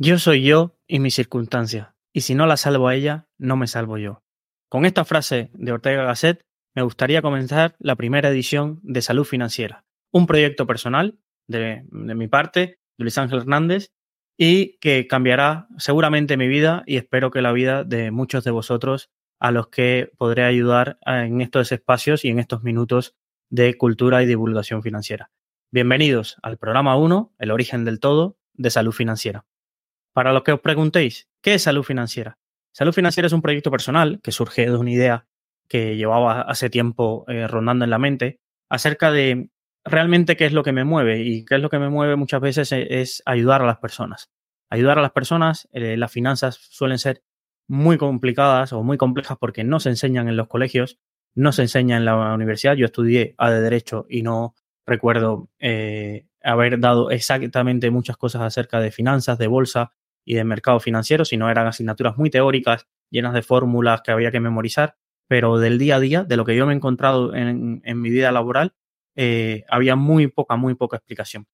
Yo soy yo y mi circunstancia, y si no la salvo a ella, no me salvo yo. Con esta frase de Ortega Gasset, me gustaría comenzar la primera edición de Salud Financiera, un proyecto personal de, mi parte, Luis Ángel Hernández, y que cambiará seguramente mi vida y espero que la vida de muchos de vosotros a los que podré ayudar en estos espacios y en estos minutos de cultura y divulgación financiera. Bienvenidos al programa 1, El origen del todo, de Salud Financiera. Para los que os preguntéis, ¿qué es salud financiera? Salud financiera es un proyecto personal que surge de una idea que llevaba hace tiempo eh, rondando en la mente acerca de realmente qué es lo que me mueve y qué es lo que me mueve muchas veces e, es, ayudar a las personas. Ayudar a las personas, eh, las finanzas suelen ser muy complicadas o muy complejas porque no se enseñan en los colegios, no se enseña en la universidad. Yo estudié A de Derecho y no recuerdo eh, haber dado exactamente muchas cosas acerca de finanzas, de bolsa, y de mercado financiero, sino eran asignaturas muy teóricas, llenas de fórmulas que había que memorizar, pero del día a día, de lo que yo me he encontrado en, mi vida laboral, eh, había muy poca, muy poca explicación.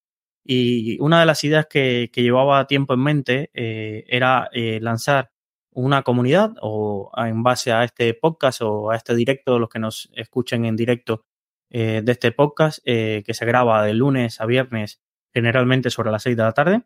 Y una de las ideas que, llevaba tiempo en mente eh, era eh, lanzar una comunidad o en base a este podcast o a este directo, los que nos escuchen en directo de este podcast, que se graba de lunes a viernes, generalmente sobre las 6 de la tarde,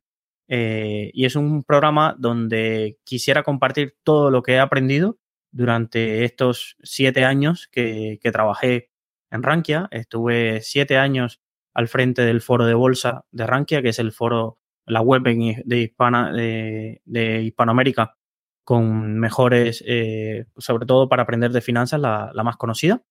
eh, y es un programa donde quisiera compartir todo lo que he aprendido durante estos siete años que, trabajé en Rankia. Estuve siete años al frente del foro de bolsa de Rankia, que es el foro, la web de, Hispana, de, Hispanoamérica con mejores, eh, sobre todo para aprender de finanzas, la, más conocida.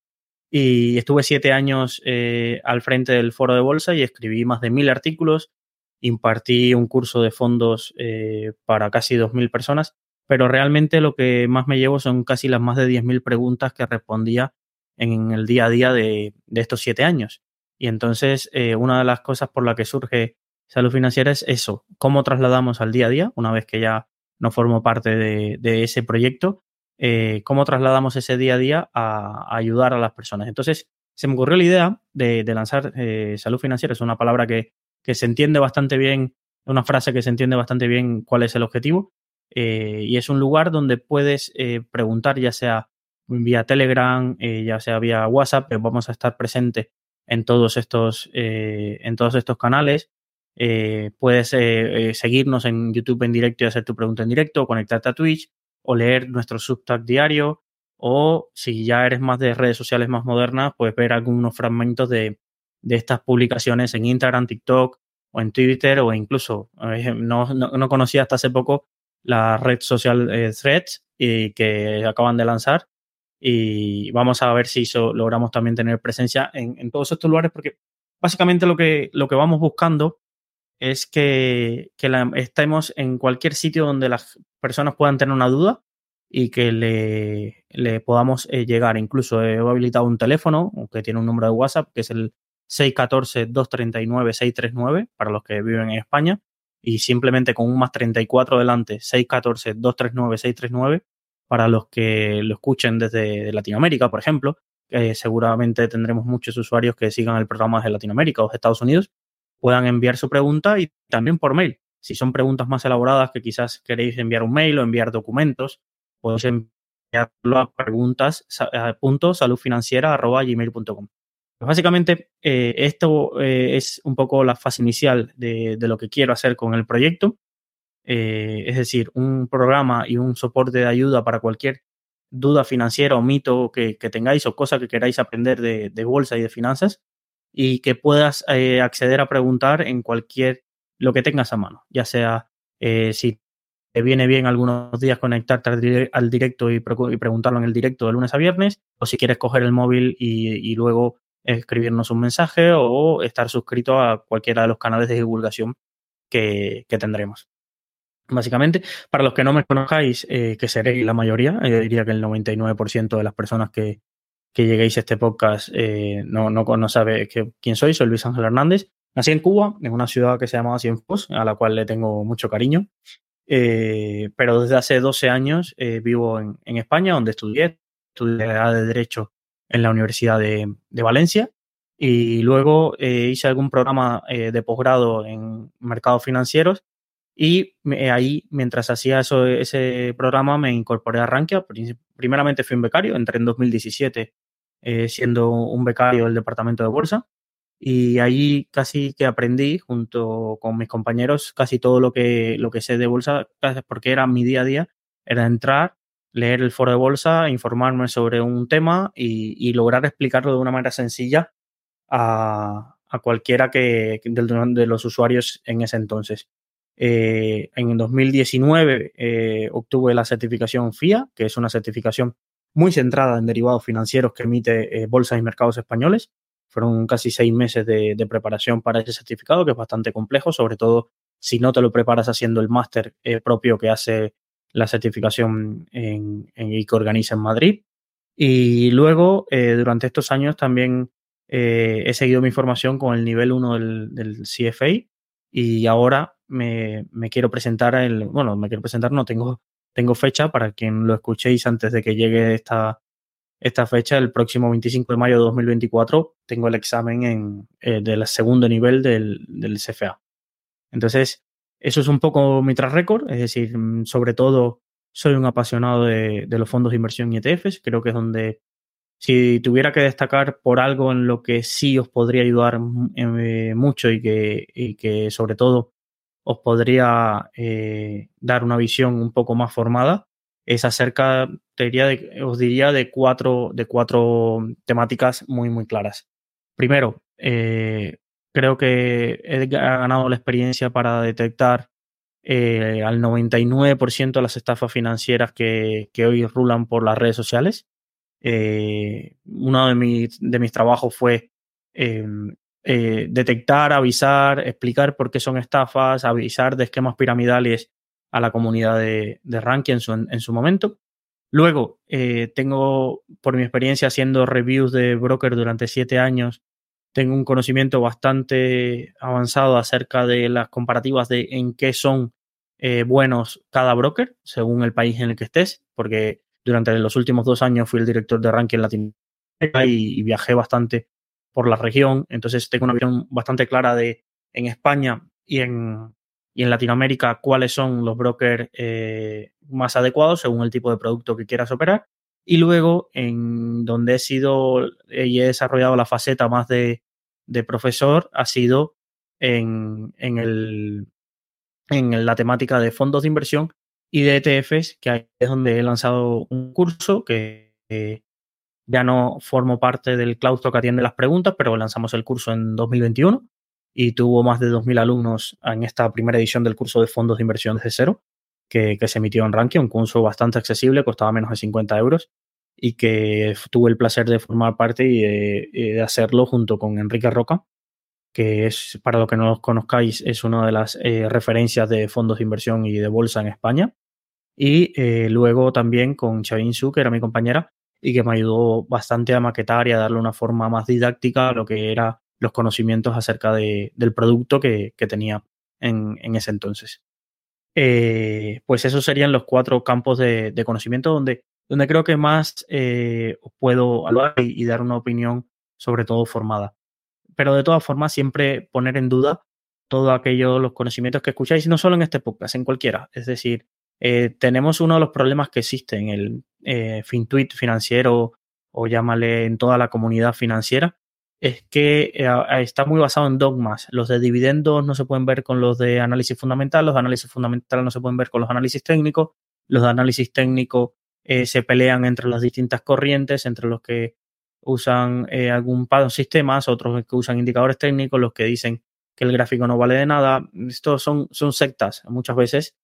Y estuve siete años eh, al frente del foro de bolsa y escribí más de mil artículos, impartí un curso de fondos eh, para casi 2.000 personas, pero realmente lo que más me llevo son casi las más de 10.000 preguntas que respondía en el día a día de, estos siete años. Y entonces, eh, una de las cosas por la que surge salud financiera es eso, cómo trasladamos al día a día, una vez que ya no formo parte de, ese proyecto, eh, cómo trasladamos ese día a día a, ayudar a las personas. Entonces, se me ocurrió la idea de, de lanzar salud financiera, es una palabra que que se entiende bastante bien, una frase que se entiende bastante bien cuál es el objetivo. Eh, y es un lugar donde puedes eh, preguntar, ya sea vía Telegram, eh, ya sea vía WhatsApp, pero vamos a estar presentes en todos estos, en todos estos canales. puedes seguirnos en YouTube en directo y hacer tu pregunta en directo, o conectarte a Twitch, o leer nuestro subtag diario, o si ya eres más de redes sociales más modernas, puedes ver algunos fragmentos de, de estas publicaciones en Instagram, TikTok o en Twitter o incluso eh, no, no, conocía hasta hace poco la red social eh, Threads y que acaban de lanzar y vamos a ver si logramos también tener presencia en, todos estos lugares porque básicamente lo que, lo que vamos buscando es que, estemos en cualquier sitio donde las personas puedan tener una duda y que le, le podamos eh, llegar. Incluso he habilitado un teléfono que tiene un número de WhatsApp, que es el 614-239-639 para los que viven en España y simplemente con un más 34 delante, 614-239-639 para los que lo escuchen desde Latinoamérica, por ejemplo. seguramente tendremos muchos usuarios que sigan el programa desde Latinoamérica o Estados Unidos, puedan enviar su pregunta y también por mail. Si son preguntas más elaboradas que quizás queréis enviar un mail o enviar documentos, podéis enviarlo a preguntas.saludfinanciera.gmail.com. Básicamente, eh, esto eh, es un poco la fase inicial de, lo que quiero hacer con el proyecto. Eh, es decir, un programa y un soporte de ayuda para cualquier duda financiera o mito que, tengáis o cosa que queráis aprender de, bolsa y de finanzas y que puedas acceder a preguntar en cualquier lo que tengas a mano, ya sea si te viene bien algunos días conectarte al, directo y, preguntarlo en el directo de lunes a viernes, o si quieres coger el móvil y luego escribirnos un mensaje o estar suscrito a cualquiera de los canales de divulgación que, tendremos. Básicamente, para los que no me conozcáis, eh, que seréis la mayoría, yo diría que el 99% de las personas que, lleguéis a este podcast eh, no, no, sabe quién soy, soy Luis Ángel Hernández. Nací en Cuba, en una ciudad que se llama Cienfuegos, a la cual le tengo mucho cariño. Eh, pero desde hace 12 años vivo en, en, España, donde estudié, estudié de Derecho en la Universidad de, Valencia y luego eh, hice algún programa eh, de posgrado en mercados financieros Y ahí, mientras hacía eso, ese programa, me incorporé a Rankia. Primeramente fui un becario, entré en 2017 eh, siendo un becario del departamento de bolsa. Y ahí casi que aprendí, junto con mis compañeros, casi todo lo que, lo que sé de bolsa, porque era mi día a día, era entrar, leer el foro de bolsa, informarme sobre un tema y, lograr explicarlo de una manera sencilla a, cualquiera que, de, los usuarios en ese entonces. Eh, en 2019 eh, obtuve la certificación FIA, que es una certificación muy centrada en derivados financieros que emite eh, bolsas y mercados españoles. Fueron casi seis meses de, preparación para ese certificado, que es bastante complejo, sobre todo si no te lo preparas haciendo el máster propio que hace la certificación en, en que organiza en Madrid. Y luego, eh, durante estos años, también eh, he seguido mi formación con el nivel 1 del, CFA y ahora me, quiero presentar, el, bueno, me quiero presentar, no tengo, tengo fecha para quien lo escuchéis antes de que llegue esta, esta fecha, el próximo 25 de mayo de 2024, tengo el examen en, eh, del segundo nivel del CFA. Entonces, eso es un poco mi track record, es decir, mm, sobre todo soy un apasionado de, los fondos de inversión y ETFs, creo que es donde si tuviera que destacar por algo en lo que sí os podría ayudar eh, mucho y que, que, sobre todo os podría eh, dar una visión un poco más formada, es acerca, te diría de, os diría, de cuatro, de cuatro temáticas muy, muy claras. Primero, eh, Creo que he ganado la experiencia para detectar eh, al 99% de las estafas financieras que, hoy rulan por las redes sociales. Eh, uno de, de, mis trabajos fue em, eh, detectar, avisar, explicar por qué son estafas, avisar de esquemas piramidales a la comunidad de, de Ranking en su, en su momento. Luego, tengo, por mi experiencia haciendo reviews de broker durante siete años, tengo un conocimiento bastante avanzado acerca de las comparativas de en qué son eh, buenos cada broker, según el país en el que estés, porque durante los últimos dos años fui el director de ranking Latinoamérica y, viajé bastante por la región, entonces tengo una visión bastante clara de en España y en, y en Latinoamérica cuáles son los brokers eh, más adecuados según el tipo de producto que quieras operar. Y luego, en donde he sido y he desarrollado la faceta más de, de profesor ha sido en, en, el, en la temática de fondos de inversión y de ETFs, que es donde he lanzado un curso que ya no formo parte del claustro que atiende las preguntas, pero lanzamos el curso en 2021 y tuvo más de 2.000 alumnos en esta primera edición del curso de fondos de inversión desde cero, que, que se emitió en Ranking, un curso bastante accesible, costaba menos de 50 euros y que tuve el placer de formar parte y de, hacerlo junto con Enrique Roca, que es, para los que no los conozcáis, es una de las eh, referencias de fondos de inversión y de bolsa en España. Y eh, luego también con Chavin Su, que era mi compañera, y que me ayudó bastante a maquetar y a darle una forma más didáctica a lo que eran los conocimientos acerca de, del producto que, que tenía en, en, ese entonces. Eh, pues esos serían los cuatro campos de, de conocimiento donde donde creo que más eh, puedo hablar y, dar una opinión sobre todo formada. Pero de todas formas, siempre poner en duda todo aquello, los conocimientos que escucháis, no solo en este podcast, en cualquiera. Es decir, eh, tenemos uno de los problemas que existe en el eh, FinTweet financiero o llámale en toda la comunidad financiera, es que eh, está muy basado en dogmas. Los de dividendos no se pueden ver con los de análisis fundamental, los de análisis fundamental no se pueden ver con los análisis técnicos, los de análisis técnico eh, se pelean entre las distintas corrientes, entre los que usan eh, algún patrón sistemas, otros que usan indicadores técnicos, los que dicen que el gráfico no vale de nada. Estos son, son sectas muchas veces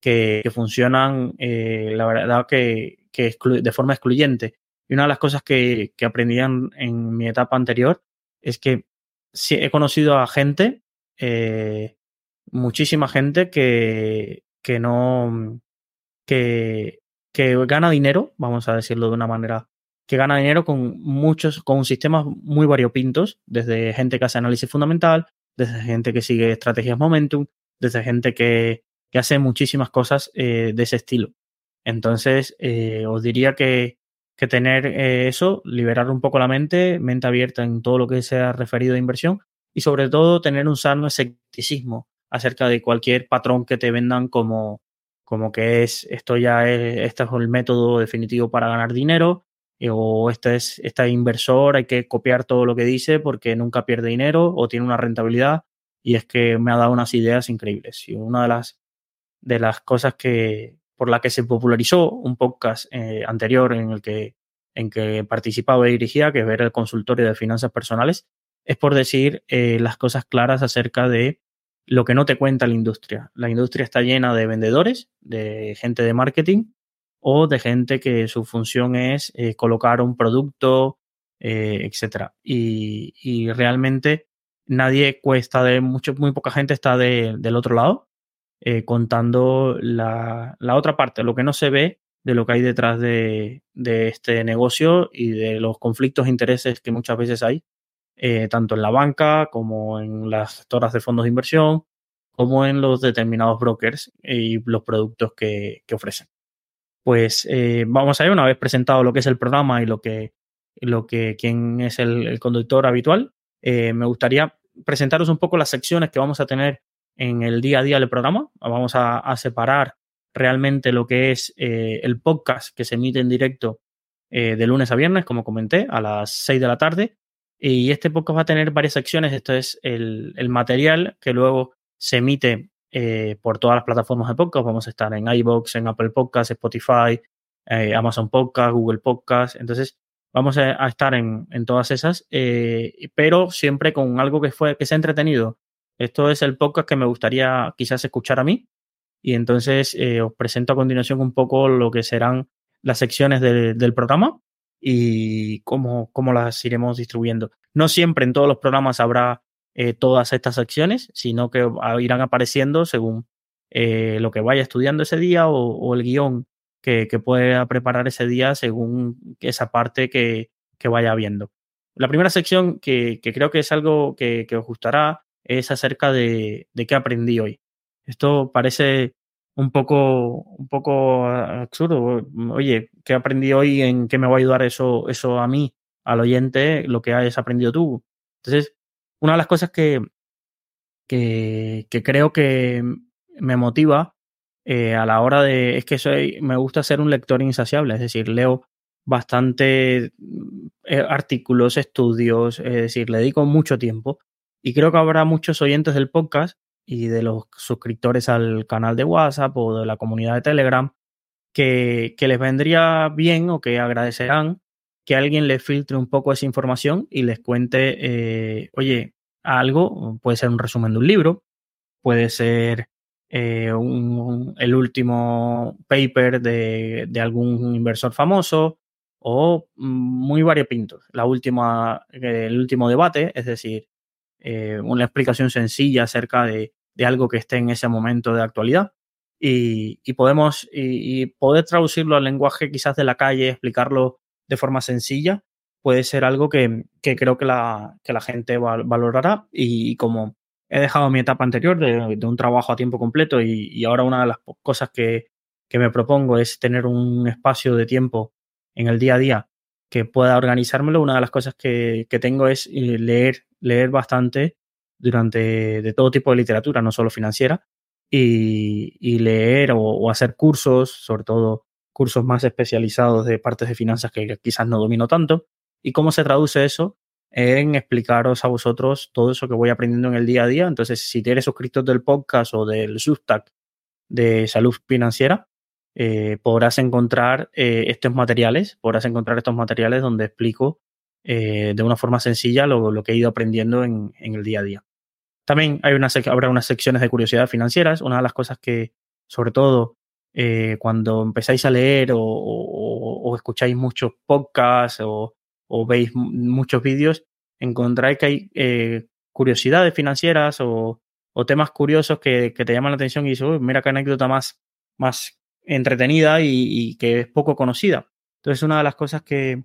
que, funcionan, eh, la verdad, que, que de forma excluyente. Y una de las cosas que, que aprendí en, mi etapa anterior es que he conocido a gente, muchísima gente que, que no, que, que gana dinero, vamos a decirlo de una manera, que gana dinero con muchos, con sistemas muy variopintos, desde gente que hace análisis fundamental, desde gente que sigue estrategias momentum, desde gente que, que hace muchísimas cosas eh, de ese estilo. Entonces, eh, os diría que, que tener eh, eso, liberar un poco la mente, mente abierta en todo lo que sea referido a inversión y sobre todo tener un sano escepticismo acerca de cualquier patrón que te vendan como, como que es esto ya es, este es el método definitivo para ganar dinero eh, o este es este inversor, hay que copiar todo lo que dice porque nunca pierde dinero o tiene una rentabilidad y es que me ha dado unas ideas increíbles. Y una de las, de las cosas que, por la que se popularizó un podcast eh, anterior en el que, en que participaba y dirigía, que ver el consultorio de finanzas personales, es por decir eh, las cosas claras acerca de lo que no te cuenta la industria. La industria está llena de vendedores, de gente de marketing o de gente que su función es eh, colocar un producto, eh, etc. Y, realmente nadie cuesta de mucho, muy poca gente está del otro lado eh, contando la, la, otra parte, lo que no se ve de lo que hay detrás de, de este negocio y de los conflictos de intereses que muchas veces hay eh, tanto en la banca como en las gestoras de fondos de inversión, como en los determinados brokers y los productos que, ofrecen. Pues eh, vamos a ver, una vez presentado lo que es el programa y lo que, lo que quién es el, conductor habitual, eh, me gustaría presentaros un poco las secciones que vamos a tener en el día a día del programa. Vamos a, a separar realmente lo que es el podcast que se emite en directo de lunes a viernes, como comenté, a las 6 de la tarde, y este podcast va a tener varias secciones. Esto es el, material que luego se emite eh, por todas las plataformas de podcast. Vamos a estar en iBox, en Apple Podcasts, Spotify, eh, Amazon Podcast, Google Podcast. Entonces, vamos a, estar en, todas esas, eh, pero siempre con algo que, fue, que sea entretenido. Esto es el podcast que me gustaría quizás escuchar a mí. Y entonces os presento a continuación un poco lo que serán las secciones del programa y cómo, cómo las iremos distribuyendo. No siempre en todos los programas habrá eh, todas estas acciones, sino que irán apareciendo según eh, lo que vaya estudiando ese día o, el guion que, pueda preparar ese día según esa parte que, vaya viendo. La primera sección que, creo que es algo que, os gustará es acerca de, de qué aprendí hoy. Esto parece un poco, un poco absurdo. Oye, ¿qué aprendí hoy? ¿En qué me va a ayudar eso, eso a mí, al oyente, lo que hayas aprendido tú? Entonces, una de las cosas que, que, creo que me motiva eh, a la hora de. es que soy, me gusta ser un lector insaciable, es decir, leo bastante eh, artículos, estudios, es decir, le dedico mucho tiempo. Y creo que habrá muchos oyentes del podcast y de los suscriptores al canal de WhatsApp o de la comunidad de Telegram que, les vendría bien o que agradecerán que alguien les filtre un poco esa información y les cuente, eh, oye, algo, puede ser un resumen de un libro, puede ser eh, el último paper de, de, algún inversor famoso o muy variopintos. La última, el último debate, es decir, eh, una explicación sencilla acerca de de algo que esté en ese momento de actualidad. Y, podemos y, poder traducirlo al lenguaje quizás de la calle, explicarlo de forma sencilla, puede ser algo que, creo que la, que la gente valorará. Y, como he dejado mi etapa anterior de, un trabajo a tiempo completo y, ahora una de las cosas que, me propongo es tener un espacio de tiempo en el día a día que pueda organizármelo. Una de las cosas que, que tengo es eh, leer, leer bastante durante de todo tipo de literatura, no solo financiera, y, leer o, hacer cursos, sobre todo cursos más especializados de partes de finanzas que quizás no domino tanto, y cómo se traduce eso en explicaros a vosotros todo eso que voy aprendiendo en el día a día. Entonces, si eres suscriptor del podcast o del Substack de salud financiera, eh, podrás encontrar eh, estos materiales, podrás encontrar estos materiales donde explico eh, de una forma sencilla lo, que he ido aprendiendo en, el día a día. También hay una, habrá unas secciones de curiosidades financieras. Una de las cosas que, sobre todo, eh, cuando empezáis a leer o, escucháis muchos podcasts o, veis muchos vídeos, encontráis que hay eh, curiosidades financieras o, temas curiosos que, te llaman la atención y dices, mira qué anécdota más, más entretenida y, que es poco conocida. Entonces, una de las cosas que,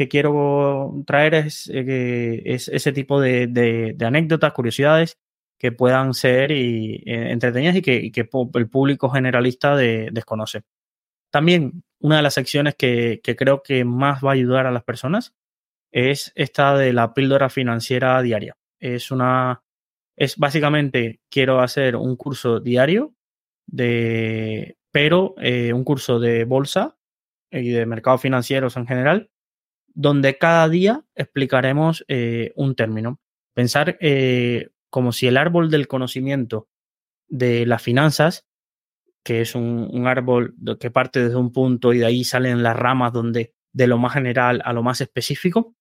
que quiero traer es, eh, es ese tipo de, anécdotas, curiosidades que puedan ser y, eh, entretenidas y que, el público generalista desconoce. También una de las secciones que, creo que más va a ayudar a las personas es esta de la píldora financiera diaria. Es una, Es básicamente, quiero hacer un curso diario de, pero eh, un curso de bolsa y de mercados financieros en general, donde cada día explicaremos eh, un término. Pensar eh, como si el árbol del conocimiento de las finanzas, que es un, árbol que parte desde un punto y de ahí salen las ramas donde de lo más general a lo más específico,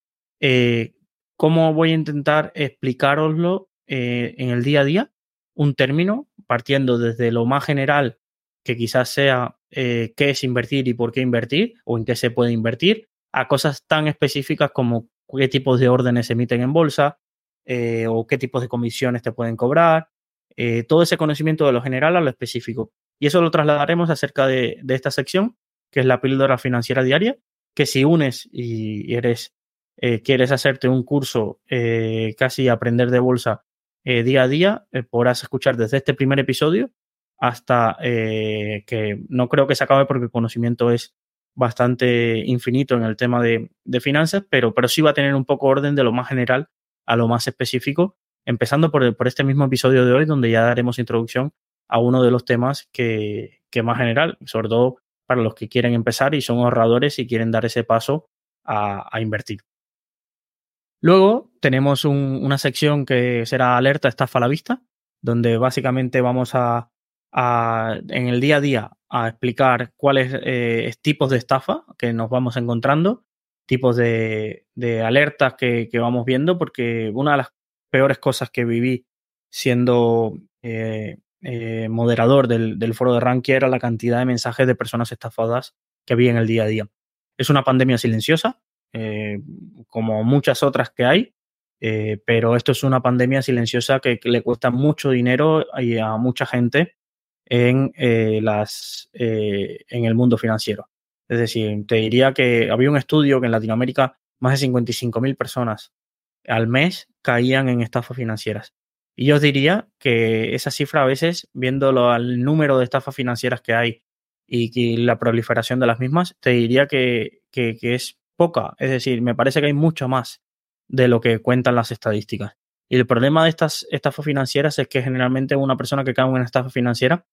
¿cómo voy a intentar explicaroslo en el día a día? Un término partiendo desde lo más general que quizás sea eh, qué es invertir y por qué invertir o en qué se puede invertir, a cosas tan específicas como qué tipos de órdenes se emiten en bolsa eh, o qué tipos de comisiones te pueden cobrar, eh, todo ese conocimiento de lo general a lo específico. Y eso lo trasladaremos acerca de, esta sección, que es la píldora financiera diaria, que si unes y eres, quieres hacerte un curso casi aprender de bolsa día a día, podrás escuchar desde este primer episodio hasta eh, que no creo que se acabe porque el conocimiento es bastante infinito en el tema de, finanzas, pero, pero sí va a tener un poco orden de lo más general a lo más específico, empezando por, por este mismo episodio de hoy, donde ya daremos introducción a uno de los temas que, que más general, sobre todo para los que quieren empezar y son ahorradores y quieren dar ese paso a, a invertir. Luego tenemos una sección que será alerta estafa a la vista, donde básicamente vamos a, en el día a día a explicar cuáles eh, tipos de estafa que nos vamos encontrando, tipos de, alertas que, vamos viendo, porque una de las peores cosas que viví siendo eh, eh, moderador del, foro de Rankia era la cantidad de mensajes de personas estafadas que vi en el día a día. Es una pandemia silenciosa, como muchas otras que hay, pero esto es una pandemia silenciosa que, le cuesta mucho dinero a mucha gente en, eh, las, eh, en el mundo financiero. Es decir, te diría que había un estudio que en Latinoamérica más de 55.000 personas al mes caían en estafas financieras. Y yo diría que esa cifra a veces, viéndolo al número de estafas financieras que hay y, la proliferación de las mismas, te diría que, que, es poca. Es decir, me parece que hay mucho más de lo que cuentan las estadísticas. Y el problema de estas estafas financieras es que generalmente una persona que cae en una estafa financiera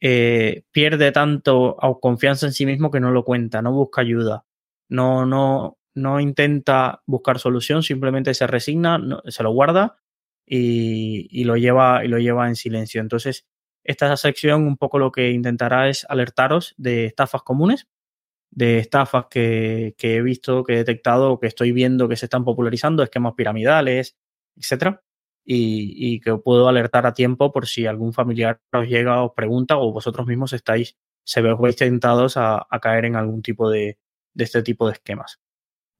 eh, pierde tanto confianza en sí mismo que no lo cuenta, no busca ayuda, no, no, no intenta buscar solución, simplemente se resigna, se lo guarda y, lo lleva, y lo lleva en silencio. Entonces, esta sección un poco lo que intentará es alertaros de estafas comunes, de estafas que, que he visto, que he detectado, que estoy viendo que se están popularizando, esquemas piramidales, etcétera y, que puedo alertar a tiempo por si algún familiar os llega o pregunta o vosotros mismos estáis, se veis tentados a, caer en algún tipo de, este tipo de esquemas.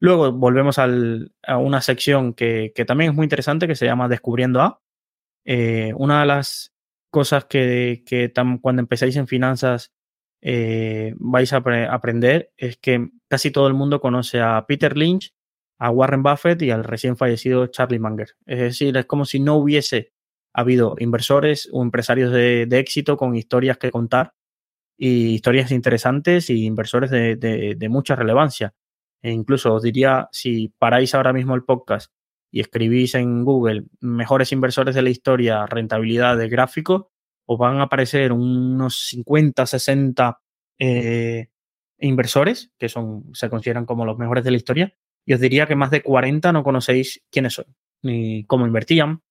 Luego volvemos a una sección que, también es muy interesante que se llama Descubriendo A. Eh, una de las cosas que, cuando empecéis en finanzas eh, vais a aprender es que casi todo el mundo conoce a Peter Lynch a Warren Buffett y al recién fallecido Charlie Munger. Es decir, es como si no hubiese habido inversores o empresarios de, éxito con historias que contar y historias interesantes y inversores de, mucha relevancia. E incluso os diría, si paráis ahora mismo el podcast y escribís en Google mejores inversores de la historia, rentabilidad de gráfico, os van a aparecer unos 50, 60 eh, inversores que son, se consideran como los mejores de la historia y os diría que más de 40 no conocéis quiénes son, ni cómo invertían,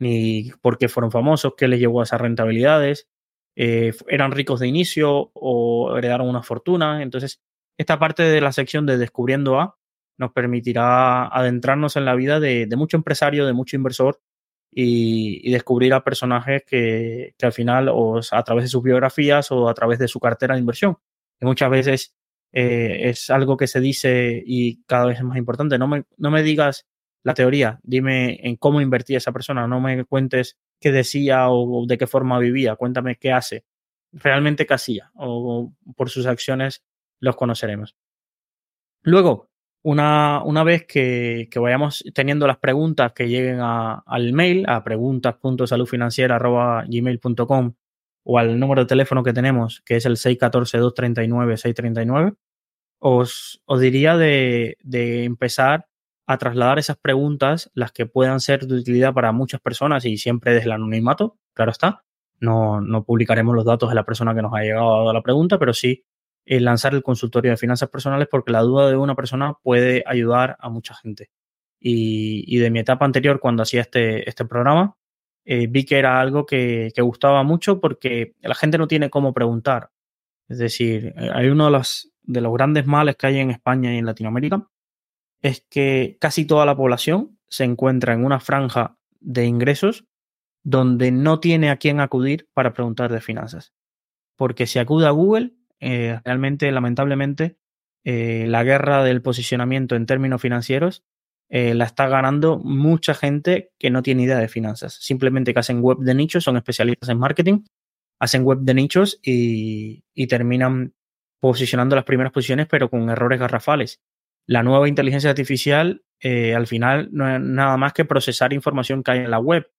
ni por qué fueron famosos, qué les llevó a esas rentabilidades, eh, eran ricos de inicio o heredaron una fortuna. Entonces, esta parte de la sección de Descubriendo A nos permitirá adentrarnos en la vida de, mucho empresario, de mucho inversor y, descubrir a personajes que, al final, o a través de sus biografías o a través de su cartera de inversión, muchas veces eh, es algo que se dice y cada vez es más importante. No me, no me digas la teoría, dime en cómo invertía esa persona, no me cuentes qué decía o, de qué forma vivía, cuéntame qué hace, realmente qué hacía o, por sus acciones los conoceremos. Luego, una, una vez que, que, vayamos teniendo las preguntas que lleguen al mail, a preguntas.saludfinanciera.gmail.com o al número de teléfono que tenemos, que es el 614-239-639, os, os diría de, empezar a trasladar esas preguntas, las que puedan ser de utilidad para muchas personas y siempre desde el anonimato, claro está. No, no publicaremos los datos de la persona que nos ha llegado a la pregunta, pero sí eh, lanzar el consultorio de finanzas personales porque la duda de una persona puede ayudar a mucha gente. Y, y de mi etapa anterior, cuando hacía este, este programa, eh, vi que era algo que, que, gustaba mucho porque la gente no tiene cómo preguntar. Es decir, eh, hay uno de los, de los grandes males que hay en España y en Latinoamérica, es que casi toda la población se encuentra en una franja de ingresos donde no tiene a quién acudir para preguntar de finanzas. Porque si acude a Google, eh, realmente, lamentablemente, la guerra del posicionamiento en términos financieros eh, la está ganando mucha gente que no tiene idea de finanzas. Simplemente que hacen web de nichos, son especialistas en marketing, hacen web de nichos y, y terminan posicionando las primeras posiciones, pero con errores garrafales la nueva inteligencia artificial eh, al final no es nada más que procesar información que hay en la web.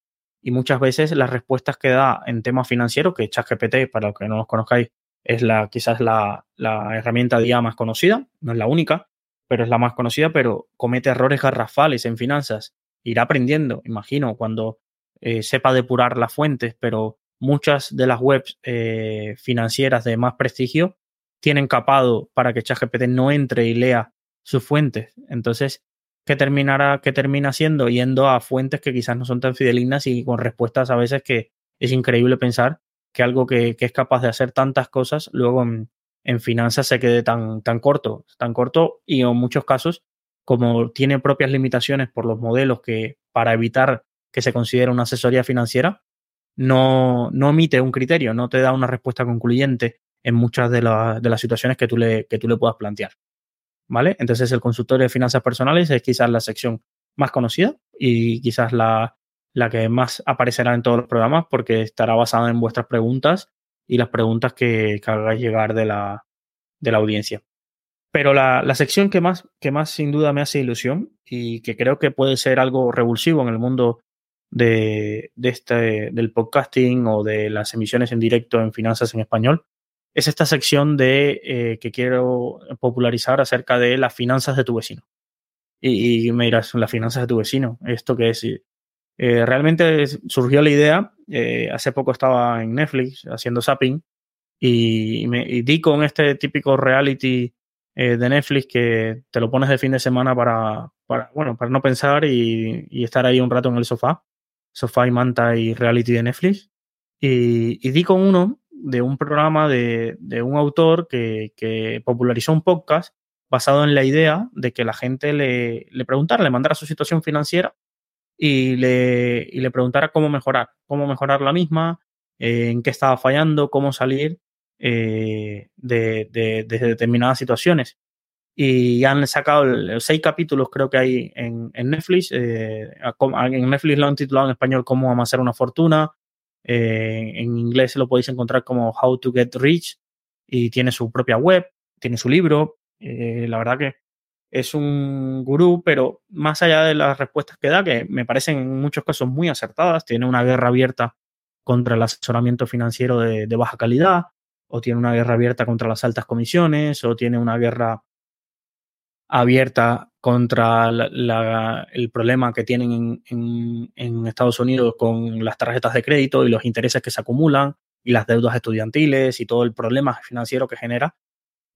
Y muchas veces las respuestas que da en temas financieros, que ChatGPT, para los que no los conozcáis, es la, quizás la, la herramienta de más conocida, no es la única, pero es la más conocida, pero comete errores garrafales en finanzas. Irá aprendiendo, imagino, cuando eh, sepa depurar las fuentes, pero muchas de las webs eh, financieras de más prestigio tienen capado para que ChatGPT no entre y lea sus fuentes. Entonces, ¿qué terminará, qué termina siendo? Yendo a fuentes que quizás no son tan fidelignas y con respuestas a veces que es increíble pensar que algo que, es capaz de hacer tantas cosas, luego en, en, finanzas se quede tan, tan corto, tan corto y en muchos casos, como tiene propias limitaciones por los modelos que para evitar que se considere una asesoría financiera, no, no emite un criterio, no te da una respuesta concluyente en muchas de, la, de las situaciones que tú, le, que tú le puedas plantear. ¿vale? Entonces el consultorio de finanzas personales es quizás la sección más conocida y quizás la, la que más aparecerá en todos los programas porque estará basada en vuestras preguntas y las preguntas que, que hagáis llegar de la, de la audiencia. Pero la, la, sección que más, que más sin duda me hace ilusión y que creo que puede ser algo revulsivo en el mundo de, de este, del podcasting o de las emisiones en directo en finanzas en español es esta sección de eh, que quiero popularizar acerca de las finanzas de tu vecino. Y, y me dirás, las finanzas de tu vecino, ¿esto qué es? Eh, realmente surgió la idea, eh, hace poco estaba en Netflix haciendo zapping y, me, di con este típico reality eh, de Netflix que te lo pones de fin de semana para, bueno, para no pensar y, estar ahí un rato en el sofá, sofá y manta y reality de Netflix. Y, y di con uno de un programa de, de un autor que, que, popularizó un podcast basado en la idea de que la gente le, le preguntara, le mandara su situación financiera y le, y le preguntara cómo mejorar, cómo mejorar la misma, eh, en qué estaba fallando, cómo salir eh, de, de, de, determinadas situaciones. Y han sacado seis capítulos, creo que hay en, en Netflix. Eh, en Netflix lo han titulado en español Cómo amasar una fortuna, eh, en inglés lo podéis encontrar como How to Get Rich y tiene su propia web, tiene su libro. La verdad que es un gurú, pero más allá de las respuestas que da, que me parecen en muchos casos muy acertadas, tiene una guerra abierta contra el asesoramiento financiero de, baja calidad, o tiene una guerra abierta contra las altas comisiones, o tiene una guerra abierta contra el problema que tienen en, en, en, Estados Unidos con las tarjetas de crédito y los intereses que se acumulan y las deudas estudiantiles y todo el problema financiero que genera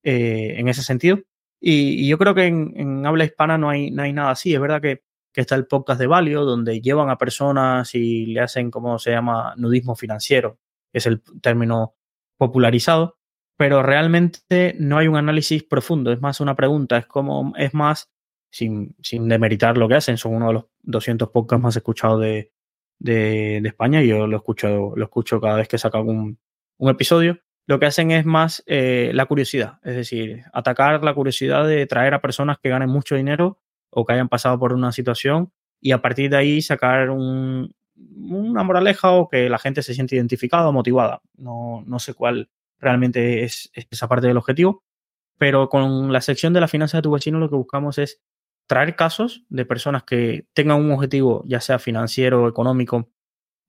eh, en ese sentido. Y, y yo creo que en, en, habla hispana no hay, no hay nada así. Es verdad que, que está el podcast de Valio, donde llevan a personas y le hacen, como se llama, nudismo financiero, es el término popularizado. Pero realmente no hay un análisis profundo, es más una pregunta, es como, es más, sin, sin demeritar lo que hacen, son uno de los 200 podcasts más escuchados de, de, de España. Y yo lo escucho, lo escucho cada vez que saca un, un episodio. Lo que hacen es más eh, la curiosidad, es decir, atacar la curiosidad de traer a personas que ganen mucho dinero o que hayan pasado por una situación y a partir de ahí sacar un, una moraleja o que la gente se siente identificada o motivada. No, no sé cuál, realmente es, es esa parte del objetivo. Pero con la sección de la finanza de tu vecino lo que buscamos es traer casos de personas que tengan un objetivo, ya sea financiero, económico,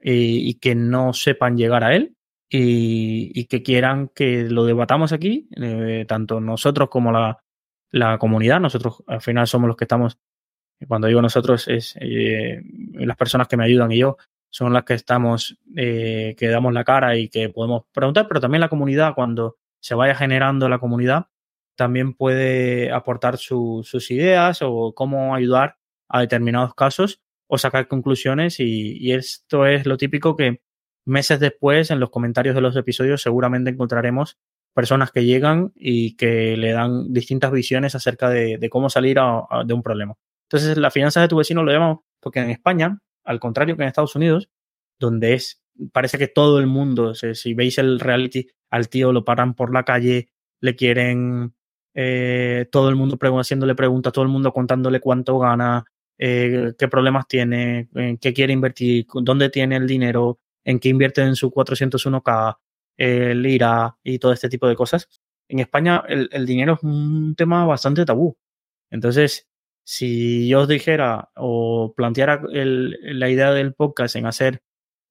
eh, y que no sepan llegar a él y, que quieran que lo debatamos aquí, eh, tanto nosotros como la, la, comunidad. Nosotros al final somos los que estamos Cuando digo nosotros es eh, las personas que me ayudan y yo son las que estamos, eh, que damos la cara y que podemos preguntar, pero también la comunidad, cuando se vaya generando la comunidad, también puede aportar sus ideas o cómo ayudar a determinados casos o sacar conclusiones y, esto es lo típico que meses después en los comentarios de los episodios seguramente encontraremos personas que llegan y que le dan distintas visiones acerca de, cómo salir de un problema. Entonces, las finanzas de tu vecino lo llamamos porque en España, al contrario que en Estados Unidos, donde es, parece que todo el mundo, si veis el reality, al tío lo paran por la calle, le quieren eh, todo el mundo haciéndole preguntas, todo el mundo contándole cuánto gana, eh, qué problemas tiene, en qué quiere invertir, dónde tiene el dinero, en qué invierte en su 401k, el IRA y todo este tipo de cosas. En España el, dinero es un tema bastante tabú. Entonces, si yo os dijera o planteara la idea del podcast en hacer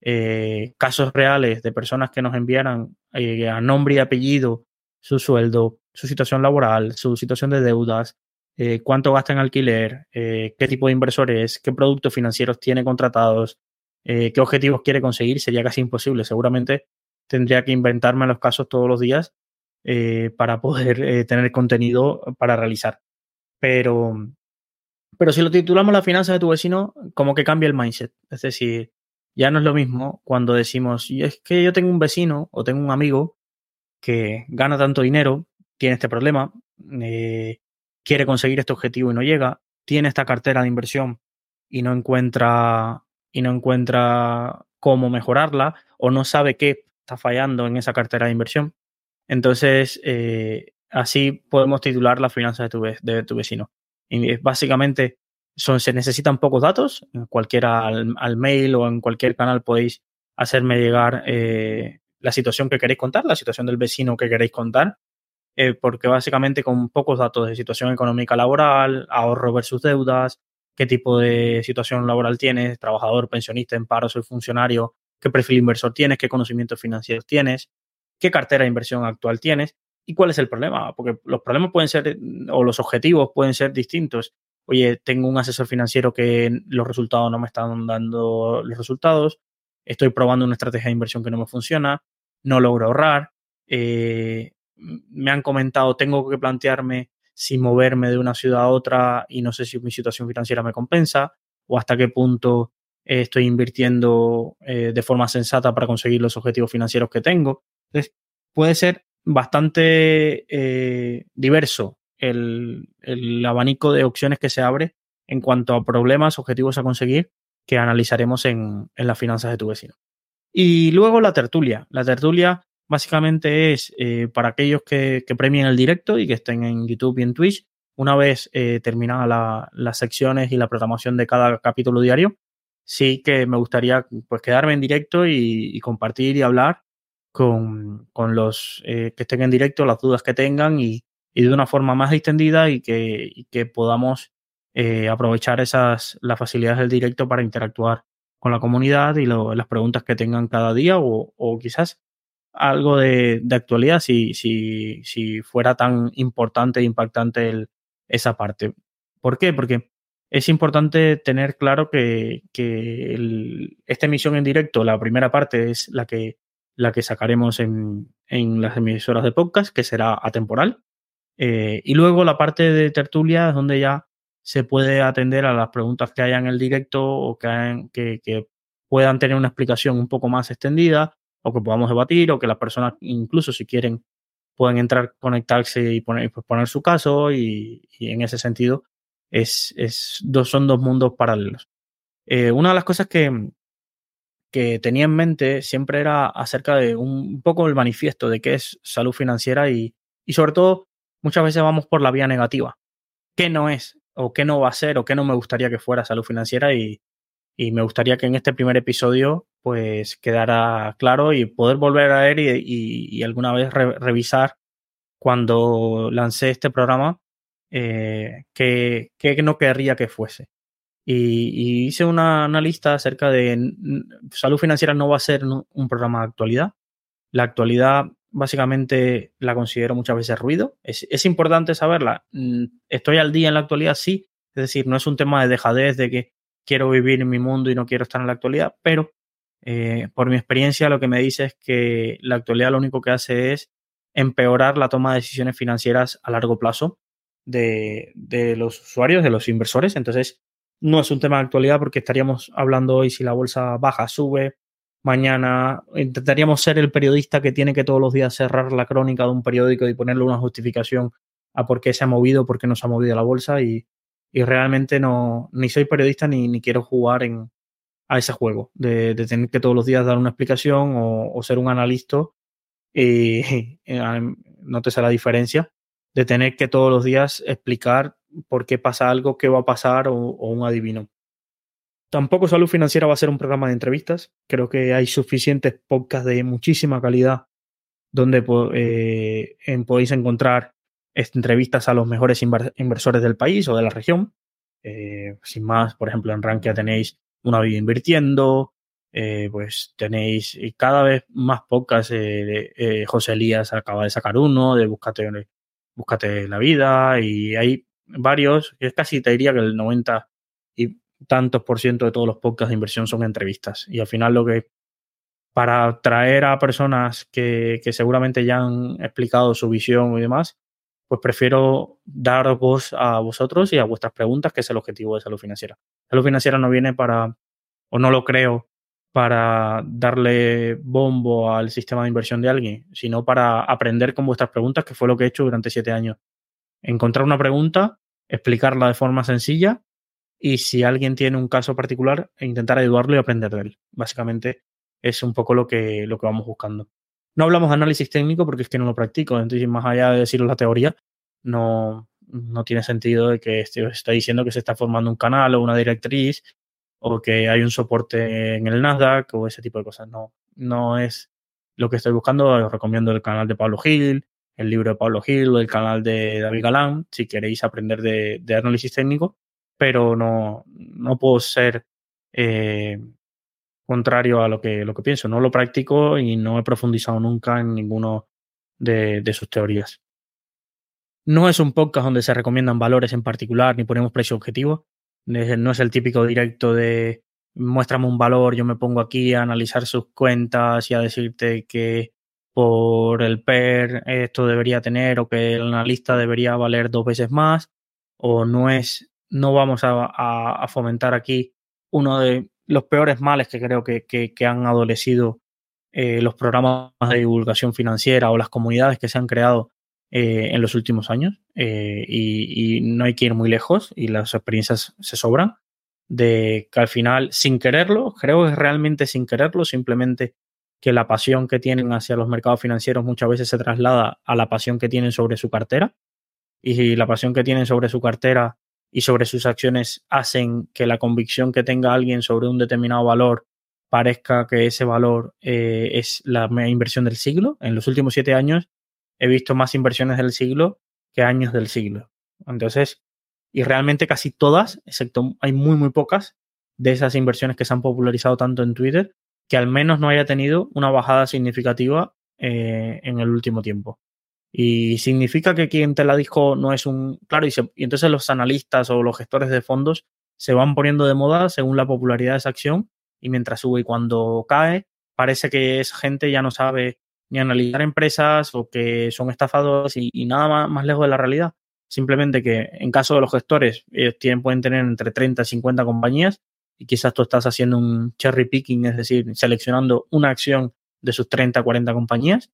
eh, casos reales de personas que nos enviaran a nombre y apellido su sueldo, su situación laboral, su situación de deudas, eh, cuánto gasta en alquiler, eh, qué tipo de inversor es, qué productos financieros tiene contratados, eh, qué objetivos quiere conseguir, sería casi imposible. Seguramente tendría que inventarme los casos todos los días para poder tener contenido para realizar. Pero, pero si lo titulamos La finanza de tu vecino, como que cambia el mindset. Es decir, ya no es lo mismo cuando decimos, es que yo tengo un vecino o tengo un amigo que gana tanto dinero, tiene este problema, eh, quiere conseguir este objetivo y no llega, tiene esta cartera de inversión y no encuentra y no encuentra cómo mejorarla o no sabe qué está fallando en esa cartera de inversión. Entonces, eh, así podemos titular las finanzas de tu, de tu vecino. Y básicamente son, se necesitan pocos datos, cualquiera al, mail o en cualquier canal podéis hacerme llegar eh, la situación que queréis contar, la situación del vecino que queréis contar, eh, porque básicamente con pocos datos de situación económica laboral, ahorro versus deudas, qué tipo de situación laboral tienes, trabajador, pensionista, en paro, soy funcionario, qué perfil inversor tienes, qué conocimientos financieros tienes, qué cartera de inversión actual tienes y cuál es el problema, porque los problemas pueden ser, o los objetivos pueden ser distintos. Oye, tengo un asesor financiero que los resultados no me están dando los resultados, estoy probando una estrategia de inversión que no me funciona, no logro ahorrar, eh, me han comentado, tengo que plantearme si moverme de una ciudad a otra y no sé si mi situación financiera me compensa o hasta qué punto estoy invirtiendo eh, de forma sensata para conseguir los objetivos financieros que tengo. Entonces, puede ser bastante eh, diverso el, abanico de opciones que se abre en cuanto a problemas, objetivos a conseguir que analizaremos en, las finanzas de tu vecino. Y luego la tertulia. La tertulia básicamente es eh, para aquellos que, premien el directo y que estén en YouTube y en Twitch. Una vez eh, terminadas las secciones y la programación de cada capítulo diario, sí que me gustaría pues quedarme en directo y, compartir y hablar con, los eh, que estén en directo, las dudas que tengan y, de una forma más extendida y que, que podamos eh, aprovechar esas, las facilidades del directo para interactuar con la comunidad y las preguntas que tengan cada día o, quizás algo de, actualidad si, si, si, fuera tan importante e impactante esa parte. ¿Por qué? Porque es importante tener claro que, esta emisión en directo, la primera parte es la que, la que sacaremos en, en las emisoras de podcast, que será atemporal. Eh, y luego la parte de tertulia es donde ya se puede atender a las preguntas que haya en el directo o que, que, puedan tener una explicación un poco más extendida o que podamos debatir o que las personas incluso si quieren pueden entrar, conectarse y poner, pues, poner su caso y, en ese sentido es, es dos, son dos mundos paralelos. Eh, una de las cosas que, que tenía en mente siempre era acerca de un, poco el manifiesto de qué es salud financiera y, y sobre todo muchas veces vamos por la vía negativa. ¿Qué no es o qué no va a ser o qué no me gustaría que fuera salud financiera y, me gustaría que en este primer episodio pues quedara claro y poder volver a ver y, alguna vez revisar cuando lancé este programa eh, qué, no querría que fuese. Y, hice una, lista acerca de salud financiera no va a ser un programa de actualidad. La actualidad básicamente la considero muchas veces ruido. Es, importante saberla. Mm, ¿Estoy al día en la actualidad? Sí. Es Es decir, no es un tema de dejadez, de que quiero vivir en mi mundo y no quiero estar en la actualidad, pero eh, por mi experiencia lo que me dice es que la actualidad lo único que hace es empeorar la toma de decisiones financieras a largo plazo de, los usuarios, de los inversores. Entonces, no es un tema de actualidad porque estaríamos hablando hoy si la bolsa baja, sube, mañana intentaríamos ser el periodista que tiene que todos los días cerrar la crónica de un periódico y ponerle una justificación a por qué se ha movido, por qué no se ha movido la bolsa y, realmente no, ni soy periodista ni quiero jugar en, a ese juego de, de, tener que todos los días dar una explicación o, o ser un analista y no te sé la diferencia de tener que todos los días explicar por qué pasa algo, qué va a pasar o, o un adivino. Tampoco Salud Financiera va a ser un programa de entrevistas. Creo que hay suficientes podcasts de muchísima calidad donde eh, en, podéis encontrar entrevistas a los mejores inversores del país o de la región. Eh, sin más, por ejemplo, en Rankia tenéis Una Vida Invirtiendo, eh, pues tenéis cada vez más podcasts. Eh, José Elías acaba de sacar uno de Búscate, Búscate la Vida y hay varios, es casi te diría que el 90 y tantos por ciento de todos los podcasts de inversión son entrevistas. Y al final lo que para traer a personas que, que seguramente ya han explicado su visión y demás, pues prefiero dar voz a vosotros y a vuestras preguntas, que es el objetivo de salud financiera. Salud financiera no viene para, o no lo creo, para darle bombo al sistema de inversión de alguien, sino para aprender con vuestras preguntas, que fue lo que he hecho durante siete años. Encontrar una pregunta, explicarla de forma sencilla y si alguien tiene un caso particular, intentar ayudarlo y aprender de él. Básicamente es un poco lo que, lo que vamos buscando. No hablamos de análisis técnico porque es que no lo practico, entonces más allá de deciros la teoría, no, no tiene sentido de que esté, está diciendo que se está formando un canal o una directriz o que hay un soporte en el Nasdaq o ese tipo de cosas. No, no es lo que estoy buscando. Os recomiendo el canal de Pablo Gil, el libro de Pablo Gil el canal de David Galán, si queréis aprender de, de análisis técnico, pero no, no puedo ser eh, contrario a lo que, lo que pienso. No lo practico y no he profundizado nunca en ninguno de, sus teorías. No es un podcast donde se recomiendan valores en particular ni ponemos precio objetivo. No es el típico directo de muéstrame un valor, yo me pongo aquí a analizar sus cuentas y a decirte que por el PER esto debería tener o que el analista debería valer dos veces más. O no es, no vamos a fomentar aquí uno de los peores males que creo que, que, han adolecido eh, los programas de divulgación financiera o las comunidades que se han creado eh, en los últimos años eh, y, y, no hay que ir muy lejos y las experiencias se sobran de que al final sin quererlo, creo que realmente sin quererlo, simplemente que la pasión que tienen hacia los mercados financieros muchas veces se traslada a la pasión que tienen sobre su cartera y la pasión que tienen sobre su cartera y sobre sus acciones hacen que la convicción que tenga alguien sobre un determinado valor parezca que ese valor eh, es la inversión del siglo. En los últimos siete años he visto más inversiones del siglo que años del siglo. Entonces, y realmente casi todas, excepto hay muy, muy pocas de esas inversiones que se han popularizado tanto en Twitter, que al menos no haya tenido una bajada significativa eh, en el último tiempo. Y significa que quien te la dijo no es un... Claro, y, se, y entonces los analistas o los gestores de fondos se van poniendo de moda según la popularidad de esa acción y mientras sube y cuando cae, parece que esa gente ya no sabe ni analizar empresas o que son estafados y, nada más, más, lejos de la realidad. Simplemente que en caso de los gestores, ellos tienen, pueden tener entre 30 y 50 compañías y quizás tú estás haciendo un cherry picking, es decir, seleccionando una acción de sus 30, 40 compañías.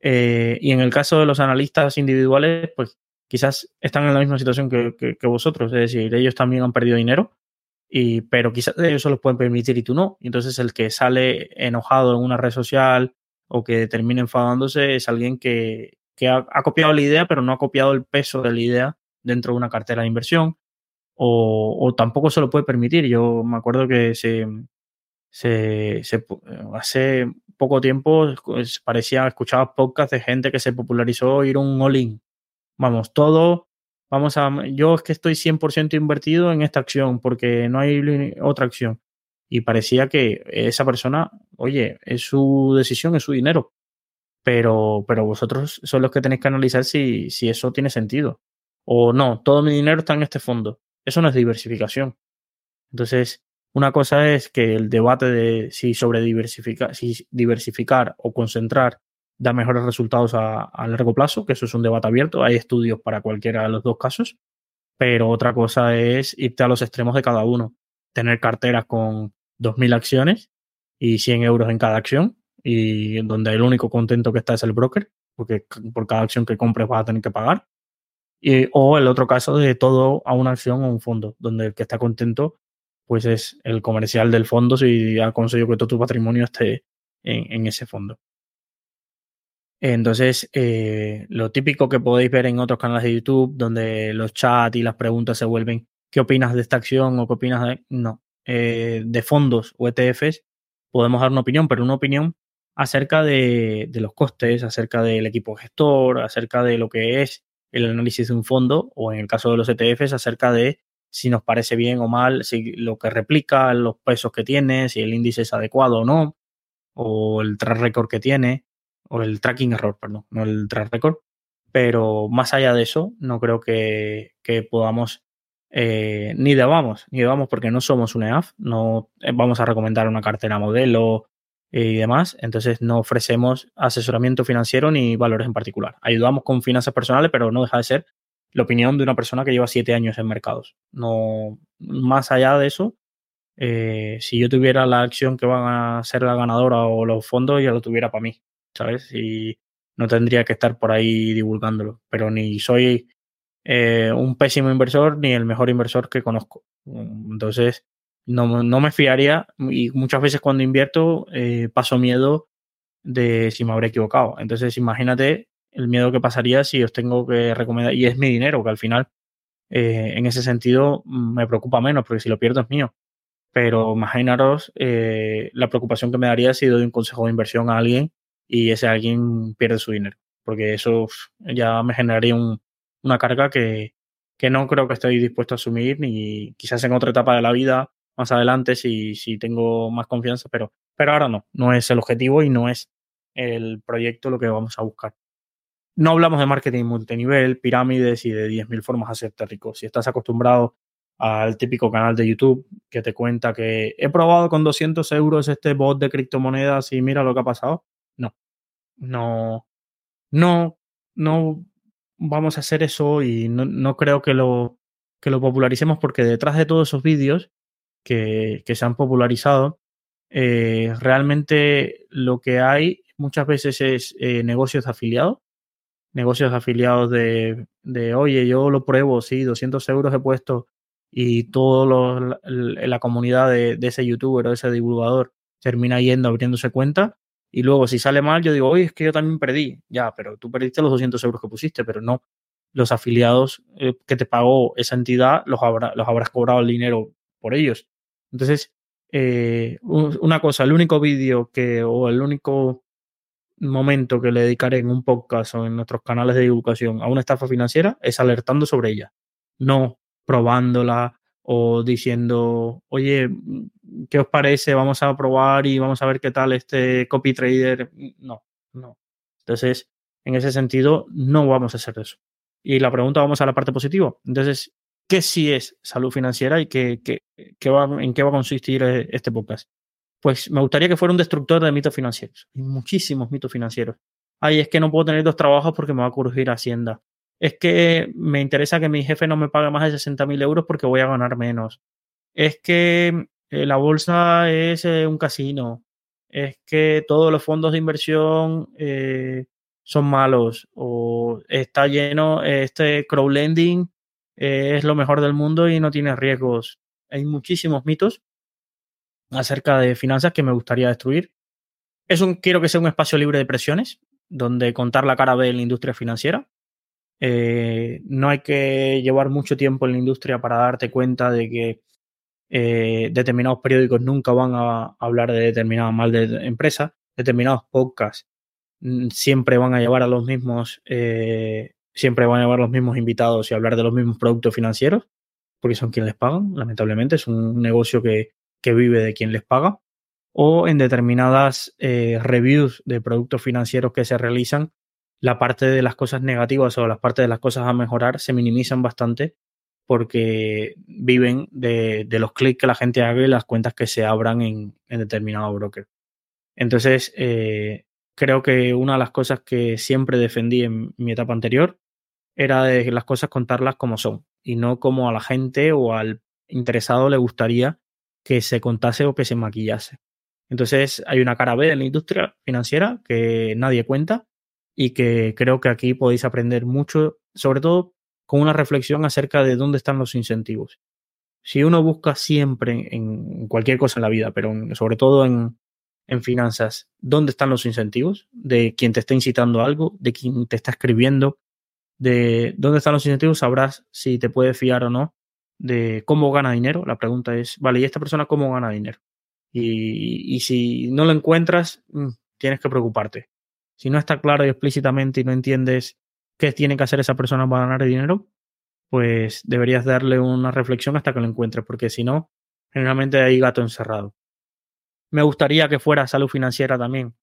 Eh, y en el caso de los analistas individuales, pues quizás están en la misma situación que, que, vosotros, es decir, ellos también han perdido dinero, y, pero quizás ellos se los pueden permitir y tú no. Entonces el que sale enojado en una red social o que termina enfadándose es alguien que, que ha, ha, copiado la idea, pero no ha copiado el peso de la idea dentro de una cartera de inversión, o, o tampoco se lo puede permitir. Yo me acuerdo que se, se, se hace poco tiempo pues, parecía, escuchaba podcasts de gente que se popularizó ir un all-in. Vamos, todo, vamos a, yo es que estoy 100% invertido en esta acción porque no hay otra acción. Y parecía que esa persona, oye, es su decisión, es su dinero pero, pero vosotros son los que tenéis que analizar si, si eso tiene sentido. O no, todo mi dinero está en este fondo. Eso no es diversificación. Entonces, una cosa es que el debate de si sobre diversificar, si diversificar o concentrar da mejores resultados a, largo plazo, que eso es un debate abierto, hay estudios para cualquiera de los dos casos, pero otra cosa es irte a los extremos de cada uno, tener carteras con 2.000 acciones y 100 euros en cada acción, y donde el único contento que está es el broker, porque por cada acción que compres vas a tener que pagar, y, o el otro caso de todo a una acción o un fondo, donde el que está contento pues es el comercial del fondo si ha conseguido que todo tu patrimonio esté en, ese fondo. Entonces, eh, lo típico que podéis ver en otros canales de YouTube, donde los chats y las preguntas se vuelven, ¿qué opinas de esta acción o qué opinas de...? No, eh, de fondos o ETFs podemos dar una opinión, pero una opinión acerca de, los costes, acerca del equipo gestor, acerca de lo que es el análisis de un fondo o en el caso de los ETFs, acerca de si nos parece bien o mal, si lo que replica, los pesos que tiene, si el índice es adecuado o no, o el track record que tiene, o el tracking error, perdón, no el track record. Pero más allá de eso, no creo que, que podamos, eh, ni debamos, ni debamos porque no somos una EAF, no eh, vamos a recomendar una cartera modelo y demás, entonces no ofrecemos asesoramiento financiero ni valores en particular. Ayudamos con finanzas personales, pero no deja de ser la opinión de una persona que lleva siete años en mercados. No, más allá de eso, eh, si yo tuviera la acción que van a ser la ganadora o los fondos, ya lo tuviera para mí, ¿sabes? Y no tendría que estar por ahí divulgándolo. Pero ni soy eh, un pésimo inversor ni el mejor inversor que conozco. Entonces, no, no me fiaría y muchas veces cuando invierto eh, paso miedo de si me habré equivocado. Entonces, imagínate el miedo que pasaría si os tengo que recomendar, y es mi dinero, que al final eh, en ese sentido me preocupa menos, porque si lo pierdo es mío. Pero imaginaros eh, la preocupación que me daría si doy un consejo de inversión a alguien y ese alguien pierde su dinero, porque eso ya me generaría un, una carga que, que no creo que estoy dispuesto a asumir, ni quizás en otra etapa de la vida más adelante si, si tengo más confianza, pero, pero ahora no, no es el objetivo y no es el proyecto lo que vamos a buscar. No hablamos de marketing multinivel, pirámides y de 10.000 formas de hacerte rico. Si estás acostumbrado al típico canal de YouTube que te cuenta que he probado con 200 euros este bot de criptomonedas y mira lo que ha pasado. No, no, no, no vamos a hacer eso y no, no creo que lo, que lo popularicemos porque detrás de todos esos vídeos que, que se han popularizado, eh, realmente lo que hay muchas veces es eh, negocios afiliados negocios afiliados de, de, oye, yo lo pruebo, sí, 200 euros he puesto y toda la comunidad de, de, ese youtuber o ese divulgador termina yendo, abriéndose cuenta y luego si sale mal yo digo, oye, es que yo también perdí, ya, pero tú perdiste los 200 euros que pusiste, pero no los afiliados eh, que te pagó esa entidad los, habrá, los habrás cobrado el dinero por ellos. Entonces, eh, una cosa, el único vídeo que o el único momento que le dedicaré en un podcast o en nuestros canales de divulgación a una estafa financiera es alertando sobre ella, no probándola o diciendo, oye, ¿qué os parece? Vamos a probar y vamos a ver qué tal este copy trader. No, no. Entonces, en ese sentido, no vamos a hacer eso. Y la pregunta, vamos a la parte positiva. Entonces, ¿qué sí es salud financiera y qué, qué, qué va, en qué va a consistir eh, este podcast? Pues me gustaría que fuera un destructor de mitos financieros. Hay muchísimos mitos financieros. Ay, es que no puedo tener dos trabajos porque me va a crujir Hacienda. Es que me interesa que mi jefe no me pague más de 60 mil euros porque voy a ganar menos. Es que eh, la bolsa es eh, un casino. Es que todos los fondos de inversión eh, son malos. O está lleno, este crowdlending es lo mejor del mundo y no tiene riesgos. Hay muchísimos mitos acerca de finanzas que me gustaría destruir. Es un, quiero que sea un espacio libre de presiones, donde contar la cara de la industria financiera. Eh, no hay que llevar mucho tiempo en la industria para darte cuenta de que eh, determinados periódicos nunca van a hablar de determinadas mal de empresas, determinados podcasts mm, siempre van a llevar a los mismos, eh, siempre van a llevar los mismos invitados y hablar de los mismos productos financieros, porque son quienes les pagan, lamentablemente. Es un negocio que que vive de quien les paga, o en determinadas eh, reviews de productos financieros que se realizan, la parte de las cosas negativas o las partes de las cosas a mejorar se minimizan bastante porque viven de, los clics que la gente haga y las cuentas que se abran en, determinado broker. Entonces, eh, creo que una de las cosas que siempre defendí en mi etapa anterior era de las cosas contarlas como son y no como a la gente o al interesado le gustaría que se contase o que se maquillase. Entonces hay una cara B de la industria financiera que nadie cuenta y que creo que aquí podéis aprender mucho, sobre todo con una reflexión acerca de dónde están los incentivos. Si uno busca siempre en cualquier cosa en la vida, pero sobre todo en, en finanzas, dónde están los incentivos de quien te está incitando algo, de quien te está escribiendo, de dónde están los incentivos, sabrás si te puedes fiar o no de cómo gana dinero. La pregunta es, vale, ¿y esta persona cómo gana dinero? Y, si no lo encuentras, mm, tienes que preocuparte. Si no está claro y explícitamente y no entiendes qué tiene que hacer esa persona para ganar dinero, pues deberías darle una reflexión hasta que lo encuentres, porque si no, generalmente hay gato encerrado. Me gustaría que fuera salud financiera también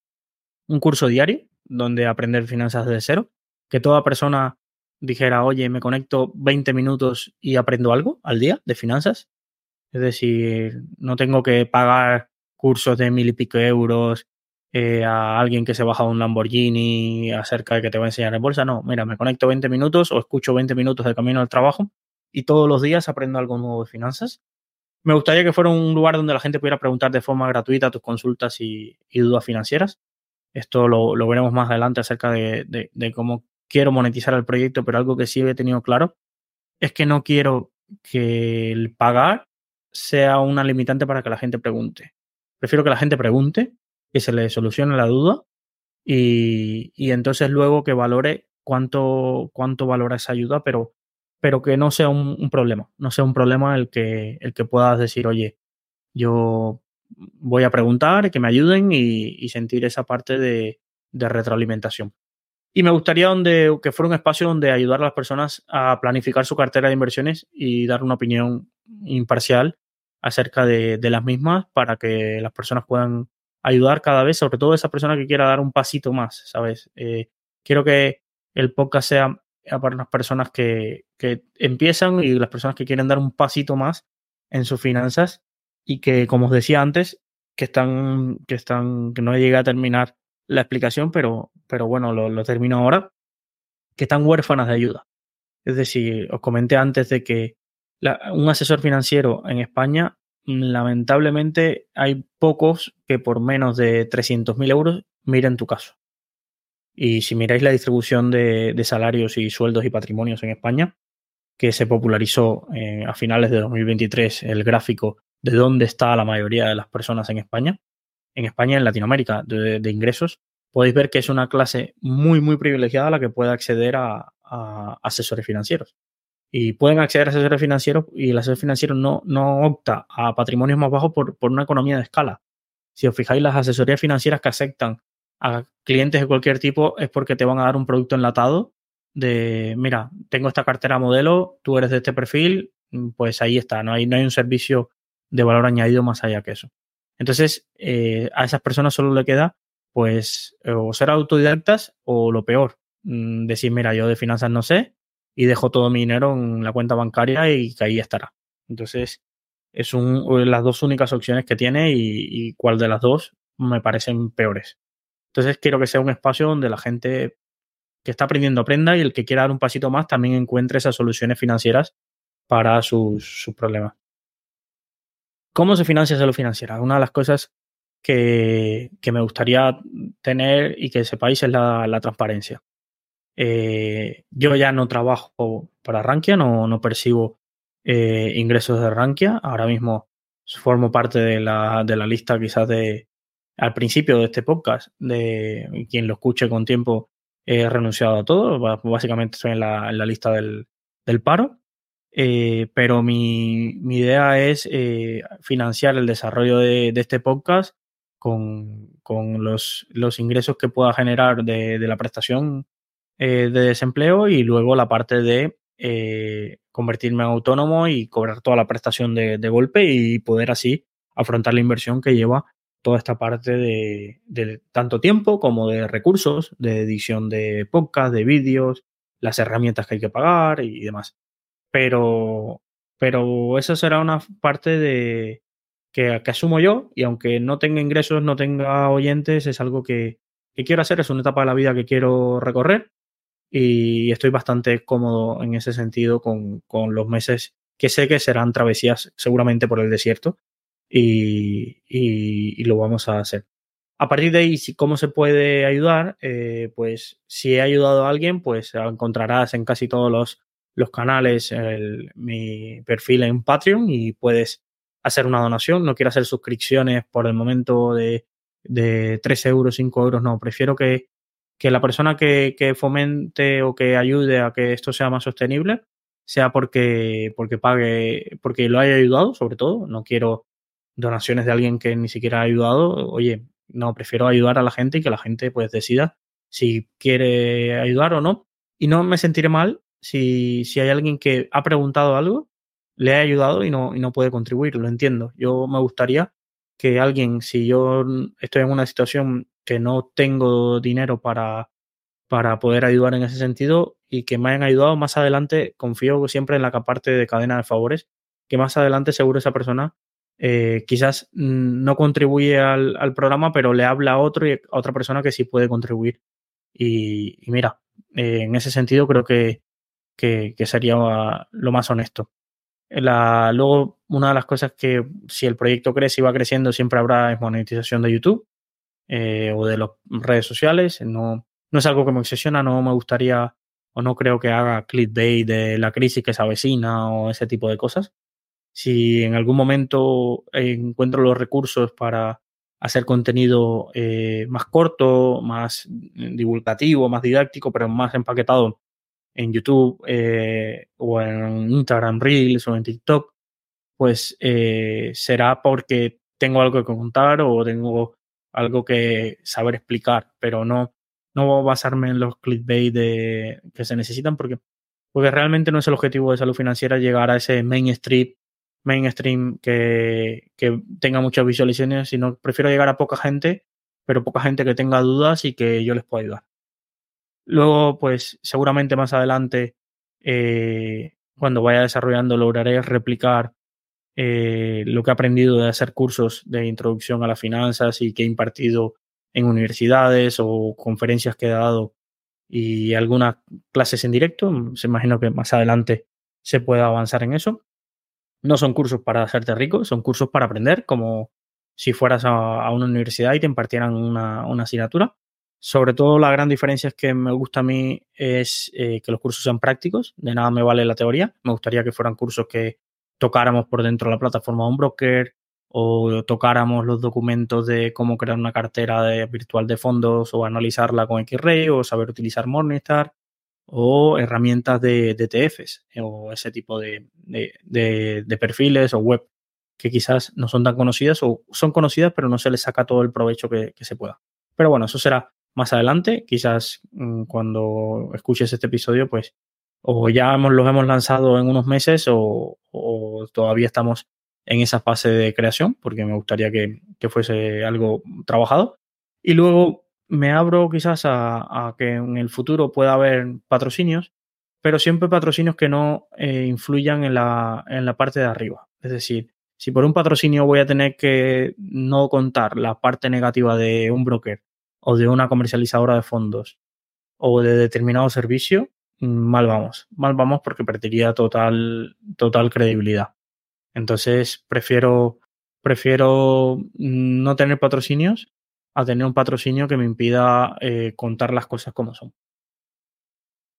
un curso diario donde aprender finanzas desde cero, que toda persona dijera, oye, me conecto 20 minutos y aprendo algo al día de finanzas. Es decir, no tengo que pagar cursos de mil y pico euros eh, a alguien que se baja un Lamborghini acerca de que te va a enseñar en bolsa. No, mira, me conecto 20 minutos o escucho 20 minutos de camino al trabajo y todos los días aprendo algo nuevo de finanzas. Me gustaría que fuera un lugar donde la gente pudiera preguntar de forma gratuita tus consultas y, dudas financieras. Esto lo, veremos más adelante acerca de, de cómo quiero monetizar el proyecto, pero algo que sí he tenido claro es que no quiero que el pagar sea una limitante para que la gente pregunte. Prefiero que la gente pregunte, que se le solucione la duda y, entonces luego que valore cuánto, cuánto valora esa ayuda, pero, pero que no sea un, problema, no sea un problema el que, el que puedas decir, oye, yo voy a preguntar, que me ayuden y, sentir esa parte de retroalimentación. Y me gustaría donde, que fuera un espacio donde ayudar a las personas a planificar su cartera de inversiones y dar una opinión imparcial acerca de, las mismas para que las personas puedan ayudar cada vez, sobre todo esa persona que quiera dar un pasito más, ¿sabes? Eh, quiero que el podcast sea para las personas que, que empiezan y las personas que quieren dar un pasito más en sus finanzas y que, como os decía antes, que están, que están, que no llegué a terminar la explicación, pero, pero bueno, lo, termino ahora, que están huérfanas de ayuda. Es decir, os comenté antes de que un asesor financiero en España, lamentablemente hay pocos que por menos de 300.000 euros miren tu caso. Y si miráis la distribución de, salarios y sueldos y patrimonios en España, que se popularizó eh, a finales de 2023 el gráfico de dónde está la mayoría de las personas en España, en España, en Latinoamérica, de, ingresos, podéis ver que es una clase muy, muy privilegiada la que puede acceder a, asesores financieros. Y pueden acceder a asesores financieros y el asesor financiero no, opta a patrimonios más bajos por, por una economía de escala. Si os fijáis, las asesorías financieras que aceptan a clientes de cualquier tipo es porque te van a dar un producto enlatado de, mira, tengo esta cartera modelo, tú eres de este perfil, pues ahí está, no hay, no hay un servicio de valor añadido más allá que eso. Entonces, eh, a esas personas solo le queda, pues, o ser autodidactas o lo peor, mm, decir, mira, yo de finanzas no sé y dejo todo mi dinero en la cuenta bancaria y que ahí estará. Entonces, es un, las dos únicas opciones que tiene y, cuál de las dos me parecen peores. Entonces, quiero que sea un espacio donde la gente que está aprendiendo aprenda y el que quiera dar un pasito más también encuentre esas soluciones financieras para sus problemas. ¿Cómo se financia salud financiera? Una de las cosas que, me gustaría tener y que sepáis es la, transparencia. Eh, yo ya no trabajo para Rankia, no, no percibo eh, ingresos de Rankia. Ahora mismo formo parte de la, de la lista quizás de al principio de este podcast, de quien lo escuche con tiempo, he renunciado a todo. Básicamente estoy en la, lista del paro. Eh, pero mi, idea es eh, financiar el desarrollo de, este podcast con, los, los, ingresos que pueda generar de, la prestación eh, de desempleo y luego la parte de convertirme en autónomo y cobrar toda la prestación de, de, golpe y poder así afrontar la inversión que lleva toda esta parte de, de tanto tiempo como de recursos, de edición de podcast, de vídeos, las herramientas que hay que pagar y demás. Pero, pero eso será una parte de que, asumo yo y aunque no tenga ingresos, no tenga oyentes, es algo que, quiero hacer, es una etapa de la vida que quiero recorrer y estoy bastante cómodo en ese sentido con, con los meses que sé que serán travesías seguramente por el desierto y, y, y, lo vamos a hacer. A partir de ahí, ¿cómo se puede ayudar? Eh, pues si he ayudado a alguien, pues encontrarás en casi todos los, los canales el, mi perfil en Patreon y puedes hacer una donación. No quiero hacer suscripciones por el momento de, de 3 euros, 5 euros, no. Prefiero que que la persona que, que, fomente o que ayude a que esto sea más sostenible sea porque, porque pague, porque lo haya ayudado, sobre todo. No quiero donaciones de alguien que ni siquiera ha ayudado. Oye, no, prefiero ayudar a la gente y que la gente pues decida si quiere ayudar o no. Y no me sentiré mal si, si hay alguien que ha preguntado algo, le ha ayudado y no, y no puede contribuir. Lo entiendo. Yo me gustaría que alguien, si yo estoy en una situación que no tengo dinero para, para poder ayudar en ese sentido y que me hayan ayudado más adelante, confío siempre en la parte de cadena de favores, que más adelante seguro esa persona eh, quizás no contribuye al, programa, pero le habla a otro y a otra persona que sí puede contribuir. Y, y mira, eh, en ese sentido creo que, que, sería lo más honesto. Luego, una de las cosas que si el proyecto crece y va creciendo, siempre habrá monetización de YouTube eh, o de las redes sociales. No, no es algo que me obsesiona, no me gustaría o no creo que haga clickbait de la crisis que se avecina o ese tipo de cosas. Si en algún momento encuentro los recursos para hacer contenido eh, más corto, más divulgativo, más didáctico, pero más empaquetado en YouTube eh, o en Instagram Reels o en TikTok, pues eh, será porque tengo algo que contar o tengo algo que saber explicar, pero no, no basarme en los clickbait de, que se necesitan porque, porque realmente no es el objetivo de salud financiera llegar a ese mainstream, mainstream que, que tenga muchas visualizaciones, sino prefiero llegar a poca gente, pero poca gente que tenga dudas y que yo les pueda ayudar. Luego, pues seguramente más adelante, eh, cuando vaya desarrollando, lograré replicar eh, lo que he aprendido de hacer cursos de introducción a las finanzas y que he impartido en universidades o conferencias que he dado y algunas clases en directo. Se imagino que más adelante se pueda avanzar en eso. No son cursos para hacerte rico, son cursos para aprender, como si fueras a, a una universidad y te impartieran una, una asignatura. Sobre todo la gran diferencia es que me gusta a mí es eh, que los cursos sean prácticos, de nada me vale la teoría, me gustaría que fueran cursos que tocáramos por dentro de la plataforma de un broker o tocáramos los documentos de cómo crear una cartera virtual de fondos o analizarla con Xray o saber utilizar Morningstar o herramientas de, de ETFs o ese tipo de, de, de, perfiles o web que quizás no son tan conocidas o son conocidas pero no se les saca todo el provecho que se pueda. Pero bueno, eso será más adelante, quizás mm, cuando escuches este episodio, pues o ya hemos, los hemos lanzado en unos meses o, todavía estamos en esa fase de creación, porque me gustaría que, que fuese algo trabajado. Y luego me abro quizás a, a, que en el futuro pueda haber patrocinios, pero siempre patrocinios que no eh, influyan en la, en la parte de arriba. Es decir, si por un patrocinio voy a tener que no contar la parte negativa de un broker o de una comercializadora de fondos o de determinado servicio, mal vamos. Mal vamos porque perdería total, total credibilidad. Entonces, prefiero, prefiero mm, no tener patrocinios a tener un patrocinio que me impida eh, contar las cosas como son.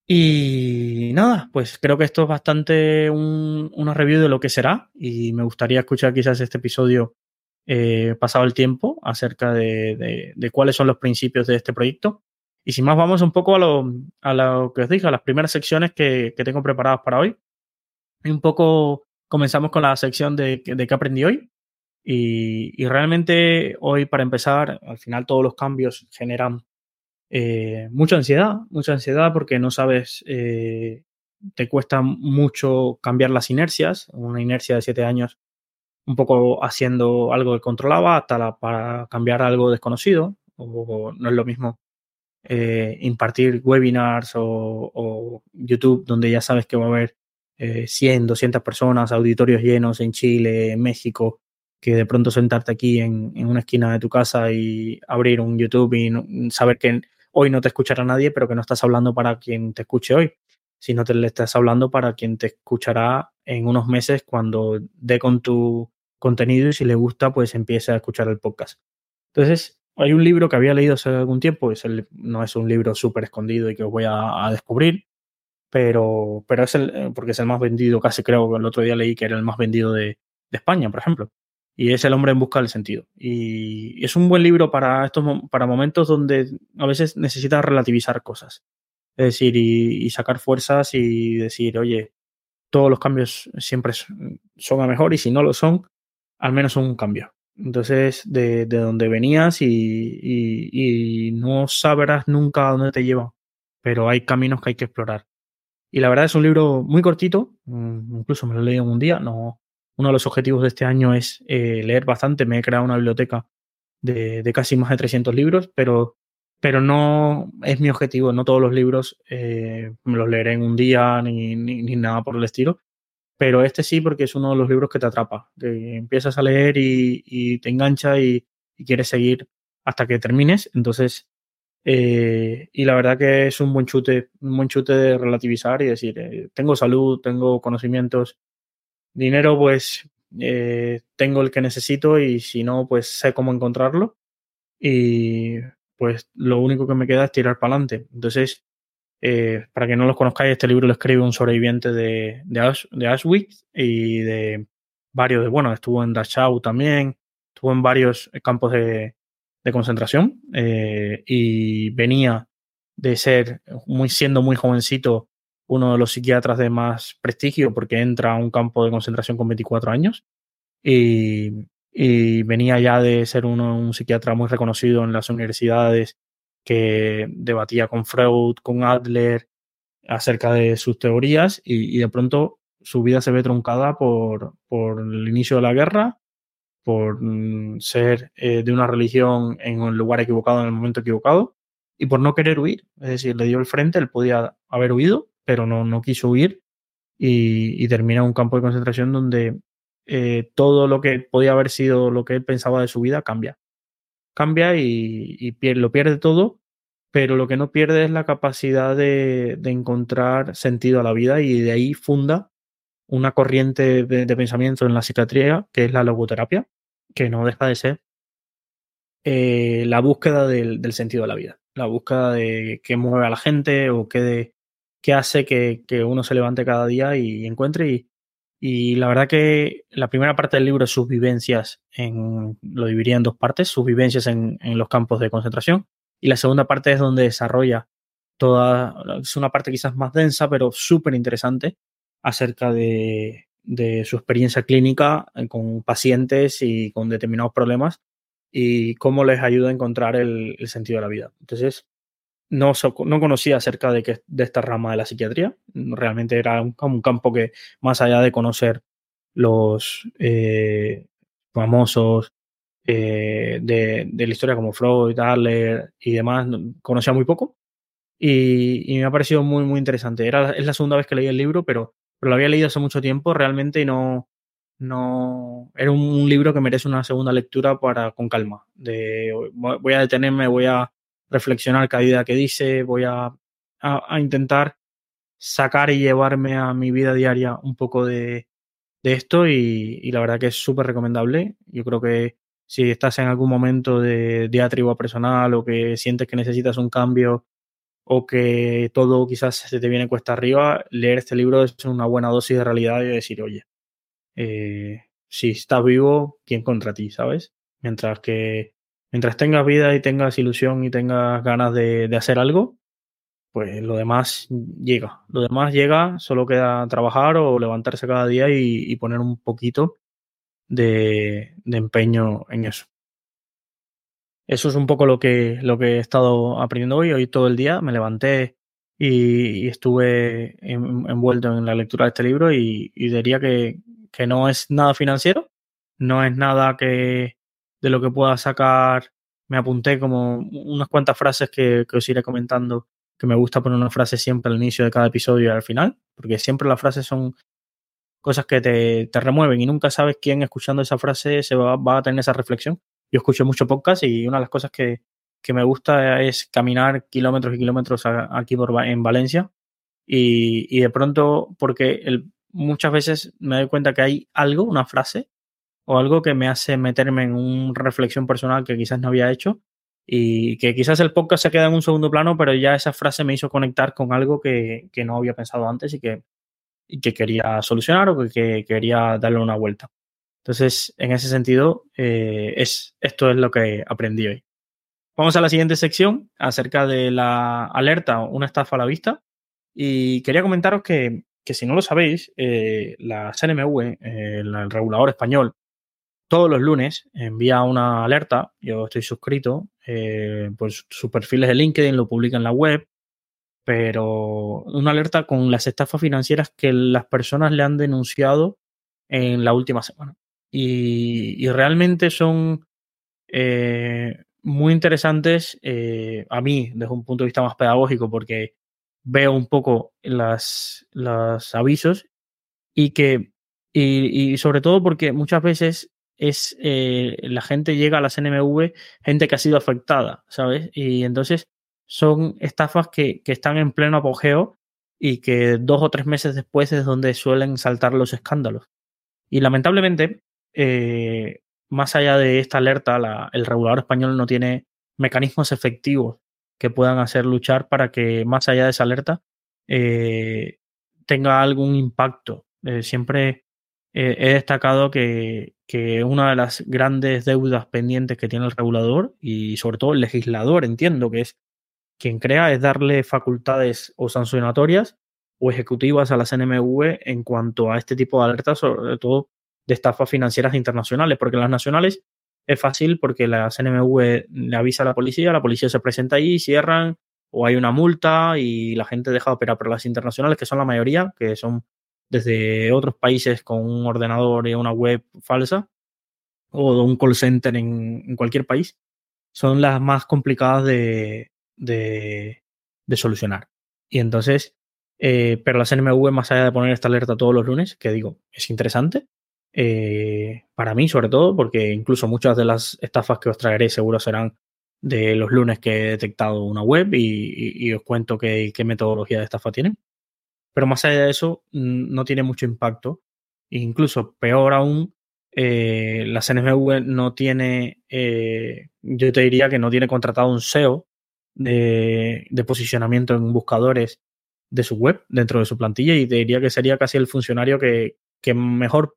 Y nada, pues creo que esto es bastante un, una review de lo que será y me gustaría escuchar quizás este episodio eh, pasado el tiempo acerca de, de, cuáles son los principios de este proyecto. Y sin más, vamos un poco a lo, a lo que os dije, a las primeras secciones que, que tengo preparadas para hoy. Y un poco comenzamos con la sección de, de qué aprendí hoy. Y, y, realmente hoy, para empezar, al final todos los cambios generan eh, mucha ansiedad, mucha ansiedad porque no sabes, eh, te cuesta mucho cambiar las inercias. Una inercia de siete años un poco haciendo algo que controlaba hasta para cambiar algo desconocido. O, no es lo mismo eh, impartir webinars o, YouTube donde ya sabes que va a haber 100, 200 personas, auditorios llenos en Chile, en México, que de pronto sentarte aquí en, en, una esquina de tu casa y abrir un YouTube y saber que hoy no te escuchará nadie, pero que no estás hablando para quien te escuche hoy, sino te le estás hablando para quien te escuchará en unos meses cuando dé con tu contenido y si le gusta, pues empiece a escuchar el podcast. Entonces, hay un libro que había leído hace algún tiempo, es el, no es un libro súper escondido y que os voy a, descubrir, pero, pero es el, porque es el más vendido, casi creo que el otro día leí que era el más vendido de, España, por ejemplo. Y es El hombre en busca del sentido. Y es un buen libro para, estos, para momentos donde a veces necesitas relativizar cosas. Es decir, y sacar fuerzas y decir, oye, todos los cambios siempre son a mejor y si no lo son, al menos un cambio. Entonces, de, de donde venías y, y, no sabrás nunca a dónde te lleva, pero hay caminos que hay que explorar. Y la verdad es un libro muy cortito, mm, incluso me lo leí en un día. No, uno de los objetivos de este año es eh, leer bastante. Me he creado una biblioteca de, de, casi más de 300 libros, pero, pero no es mi objetivo. No todos los libros eh, me los leeré en un día ni, ni, ni nada por el estilo pero este sí porque es uno de los libros que te atrapa, que empiezas a leer y, te engancha y, y, quieres seguir hasta que termines. Entonces, eh, y la verdad que es un buen chute, un buen chute de relativizar y decir, eh, tengo salud, tengo conocimientos, dinero, pues eh, tengo el que necesito y si no, pues sé cómo encontrarlo. Y pues lo único que me queda es tirar para adelante. Entonces, eh, para que no los conozcáis, este libro lo escribe un sobreviviente de, de, Auschwitz y de varios de, bueno, estuvo en Dachau también, estuvo en varios campos de, de concentración eh, y venía de ser, muy siendo muy jovencito, uno de los psiquiatras de más prestigio porque entra a un campo de concentración con 24 años y, y venía ya de ser uno, un psiquiatra muy reconocido en las universidades que debatía con Freud, con Adler, acerca de sus teorías y, de pronto su vida se ve truncada por, por el inicio de la guerra, por mm, ser eh, de una religión en un lugar equivocado en el momento equivocado y por no querer huir. Es decir, le dio el frente, él podía haber huido, pero no, no quiso huir y, y termina en un campo de concentración donde eh, todo lo que podía haber sido lo que él pensaba de su vida cambia cambia y, pierde, lo pierde todo, pero lo que no pierde es la capacidad de, encontrar sentido a la vida y de ahí funda una corriente de, pensamiento en la psiquiatría que es la logoterapia, que no deja de ser eh, la búsqueda del, del, sentido de la vida, la búsqueda de qué mueve a la gente o qué, de, qué hace que, que uno se levante cada día y encuentre y, y la verdad que la primera parte del libro es sus vivencias, en, lo dividiría en dos partes, sus vivencias en, en los campos de concentración. Y la segunda parte es donde desarrolla toda, es una parte quizás más densa, pero súper interesante acerca de, de, su experiencia clínica con pacientes y con determinados problemas y cómo les ayuda a encontrar el, el sentido de la vida. Entonces, no, no conocía acerca de, que, de esta rama de la psiquiatría. Realmente era un, un campo que, más allá de conocer los eh, famosos eh, de, de, la historia como Freud, Adler y demás, conocía muy poco. Y, y, me ha parecido muy, muy interesante. Era, es la segunda vez que leí el libro, pero, pero lo había leído hace mucho tiempo realmente y no, no era un libro que merece una segunda lectura para con calma. De, voy a detenerme, voy a reflexionar cada idea que dice, voy a, a, intentar sacar y llevarme a mi vida diaria un poco de, de esto y, y, la verdad que es súper recomendable. Yo creo que si estás en algún momento de diatriba personal o que sientes que necesitas un cambio o que todo quizás se te viene cuesta arriba, leer este libro es una buena dosis de realidad y decir, oye, eh, si estás vivo, ¿quién contra ti? ¿Sabes? Mientras que mientras tengas vida y tengas ilusión y tengas ganas de, hacer algo, pues lo demás llega. Lo demás llega, solo queda trabajar o levantarse cada día y, poner un poquito de, empeño en eso. Eso es un poco lo que, lo que he estado aprendiendo hoy. Hoy todo el día me levanté y, estuve en, envuelto en la lectura de este libro y, y diría que, que no es nada financiero, no es nada que, de lo que pueda sacar, me apunté como unas cuantas frases que, que os iré comentando que me gusta poner una frase siempre al inicio de cada episodio y al final, porque siempre las frases son cosas que te, te remueven y nunca sabes quién escuchando esa frase se va, va, a tener esa reflexión. Yo escucho mucho podcast y una de las cosas que, que me gusta es caminar kilómetros y kilómetros aquí por, en Valencia y, y de pronto, porque el, muchas veces me doy cuenta que hay algo, una frase o algo que me hace meterme en una reflexión personal que quizás no había hecho y que quizás el podcast se queda en un segundo plano, pero ya esa frase me hizo conectar con algo que, que no había pensado antes y que, y que quería solucionar o que, que, quería darle una vuelta. Entonces, en ese sentido, eh, es, esto es lo que aprendí hoy. Vamos a la siguiente sección acerca de la alerta, una estafa a la vista. Y quería comentaros que, que si no lo sabéis, eh, la CNMV, eh, el regulador español, todos los lunes envía una alerta. Yo estoy suscrito, eh, pues sus perfiles de LinkedIn lo publican en la web, pero una alerta con las estafas financieras que las personas le han denunciado en la última semana. Y, realmente son eh, muy interesantes eh, a mí desde un punto de vista más pedagógico porque veo un poco los avisos y que y, sobre todo porque muchas veces es eh, la gente llega a la CNMV, gente que ha sido afectada, ¿sabes? Y entonces son estafas que, que están en pleno apogeo y que dos o tres meses después es donde suelen saltar los escándalos. Y lamentablemente, eh, más allá de esta alerta, el regulador español no tiene mecanismos efectivos que puedan hacer luchar para que más allá de esa alerta eh, tenga algún impacto. Siempre eh, he destacado que, que, una de las grandes deudas pendientes que tiene el regulador y sobre todo el legislador, entiendo que es quien crea, es darle facultades o sancionatorias o ejecutivas a la CNMV en cuanto a este tipo de alertas, sobre todo de estafas financieras internacionales, porque las nacionales es fácil porque la CNMV le avisa a la policía, la policía se presenta ahí, cierran o hay una multa y la gente deja de operar, pero las internacionales, que son la mayoría, que son desde otros países con un ordenador y una web falsa o un call center en, cualquier país, son las más complicadas de, de, de solucionar. Y entonces, eh, pero la CNMV, más allá de poner esta alerta todos los lunes, que digo, es interesante, eh, para mí sobre todo, porque incluso muchas de las estafas que os traeré seguro serán de los lunes que he detectado una web y, os cuento qué, metodología de estafa tienen. Pero más allá de eso, no tiene mucho impacto. E incluso peor aún, eh, la CNMV no tiene, eh, yo te diría que no tiene contratado un SEO de, de posicionamiento en buscadores de su web dentro de su plantilla y te diría que sería casi el funcionario que, que mejor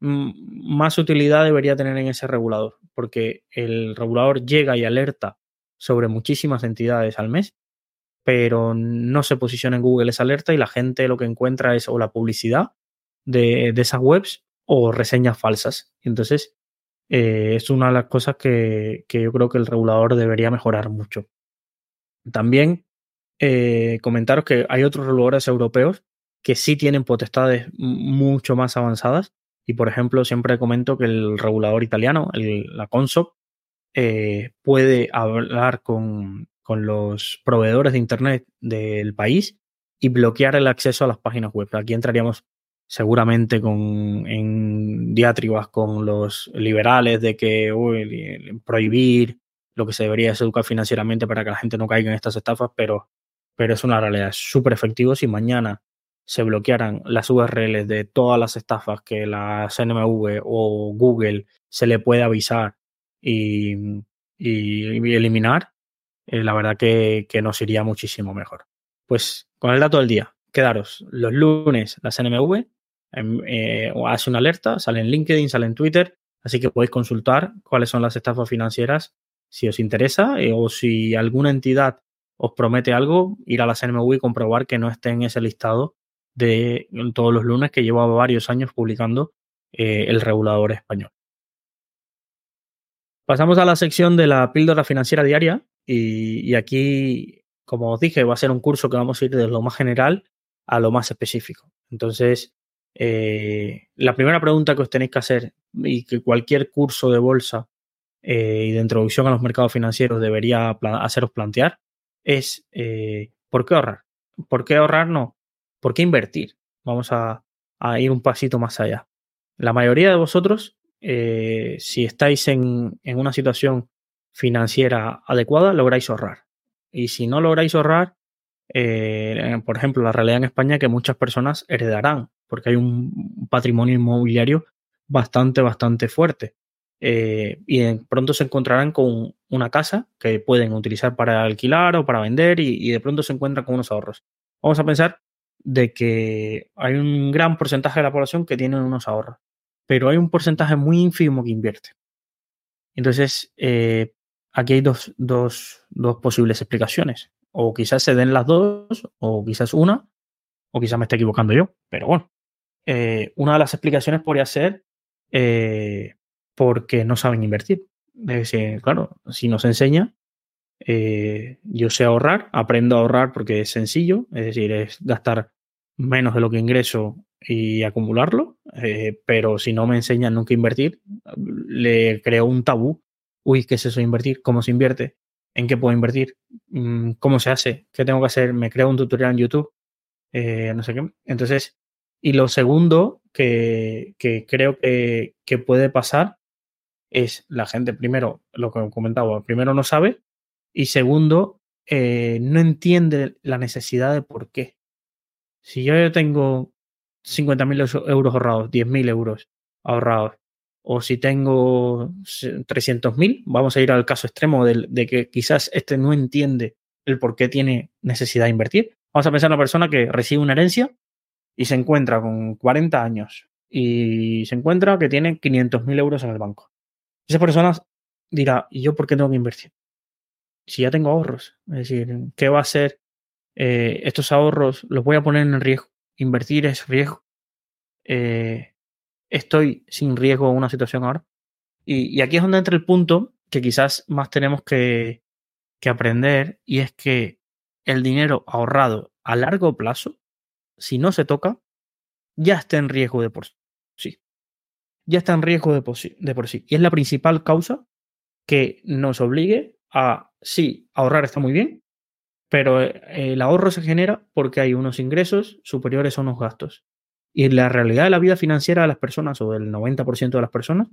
más utilidad debería tener en ese regulador, porque el regulador llega y alerta sobre muchísimas entidades al mes, pero no se posiciona en Google esa alerta y la gente lo que encuentra es o la publicidad de, de esas webs o reseñas falsas. Entonces, eh, es una de las cosas que, que, yo creo que el regulador debería mejorar mucho. También eh, comentaros que hay otros reguladores europeos que sí tienen potestades mucho más avanzadas y, por ejemplo, siempre comento que el regulador italiano, el, la CONSOC, eh, puede hablar con, con, los proveedores de Internet del país y bloquear el acceso a las páginas web. Aquí entraríamos seguramente con, en diatribas con los liberales de que prohibir lo que se debería es educar financieramente para que la gente no caiga en estas estafas, pero, pero es una realidad súper efectivo. Si mañana se bloquearan las URLs de todas las estafas que la CNMV o Google se le puede avisar y eliminar, eh, la verdad que, que, nos iría muchísimo mejor. Pues con el dato del día, quedaros los lunes la CNMV eh, hace una alerta, sale en LinkedIn, sale en Twitter, así que podéis consultar cuáles son las estafas financieras si os interesa eh, o si alguna entidad os promete algo, ir a la CNMV y comprobar que no esté en ese listado de todos los lunes que lleva varios años publicando eh, el regulador español. Pasamos a la sección de la píldora financiera diaria y, aquí, como os dije, va a ser un curso que vamos a ir de lo más general a lo más específico. Entonces, eh, la primera pregunta que os tenéis que hacer y que cualquier curso de bolsa eh, y de introducción a los mercados financieros debería haceros plantear es eh, ¿por qué ahorrar? ¿Por qué ahorrar? No. ¿Por qué invertir? Vamos a, ir un pasito más allá. La mayoría de vosotros, si estáis en una situación financiera adecuada, lográis ahorrar. Y si no lográis ahorrar, eh, por ejemplo, la realidad en España que muchas personas heredarán, porque hay un patrimonio inmobiliario bastante, bastante fuerte. Eh, y pronto se encontrarán con una casa que pueden utilizar para alquilar o para vender y, de pronto se encuentran con unos ahorros. Vamos a pensar de que hay un gran porcentaje de la población que tiene unos ahorros, pero hay un porcentaje muy ínfimo que invierte. Entonces, eh, aquí hay dos, dos, dos posibles explicaciones. O quizás se den las dos, o quizás una, o quizás me esté equivocando yo. Pero bueno, eh, una de las explicaciones podría ser eh, porque no saben invertir. Es decir, claro, si nos enseña, eh, yo sé ahorrar, aprendo a ahorrar porque es sencillo, es decir, es gastar menos de lo que ingreso y acumularlo, pero si no me enseñan nunca invertir, le creo un tabú. Uy, ¿qué es eso de invertir? ¿Cómo se invierte? en qué puedo invertir, mm, cómo se hace, qué tengo que hacer, me creo un tutorial en YouTube, eh, no sé qué. Entonces, y lo segundo que, creo que, puede pasar es la gente, primero, lo que comentaba, primero no sabe y segundo, eh, no entiende la necesidad de por qué. Si yo tengo 50.000 euros ahorrados, 10.000 euros ahorrados, o si tengo 300.000, vamos a ir al caso extremo de, que quizás este no entiende el por qué tiene necesidad de invertir. Vamos a pensar en una persona que recibe una herencia y se encuentra con 40 años y se encuentra que tiene 500.000 euros en el banco. Esa persona dirá, ¿y yo por qué tengo que invertir? Si ya tengo ahorros. Es decir, ¿qué va a hacer? Eh, estos ahorros los voy a poner en riesgo. Invertir es riesgo. Eh, estoy sin riesgo en una situación ahora. Y, aquí es donde entra el punto que quizás más tenemos que, aprender y es que el dinero ahorrado a largo plazo, si no se toca, ya está en riesgo de por sí. Ya está en riesgo de por sí. De por sí. Y es la principal causa que nos obligue a, sí, ahorrar está muy bien, pero el ahorro se genera porque hay unos ingresos superiores a unos gastos. Y la realidad de la vida financiera de las personas, o del 90% de las personas,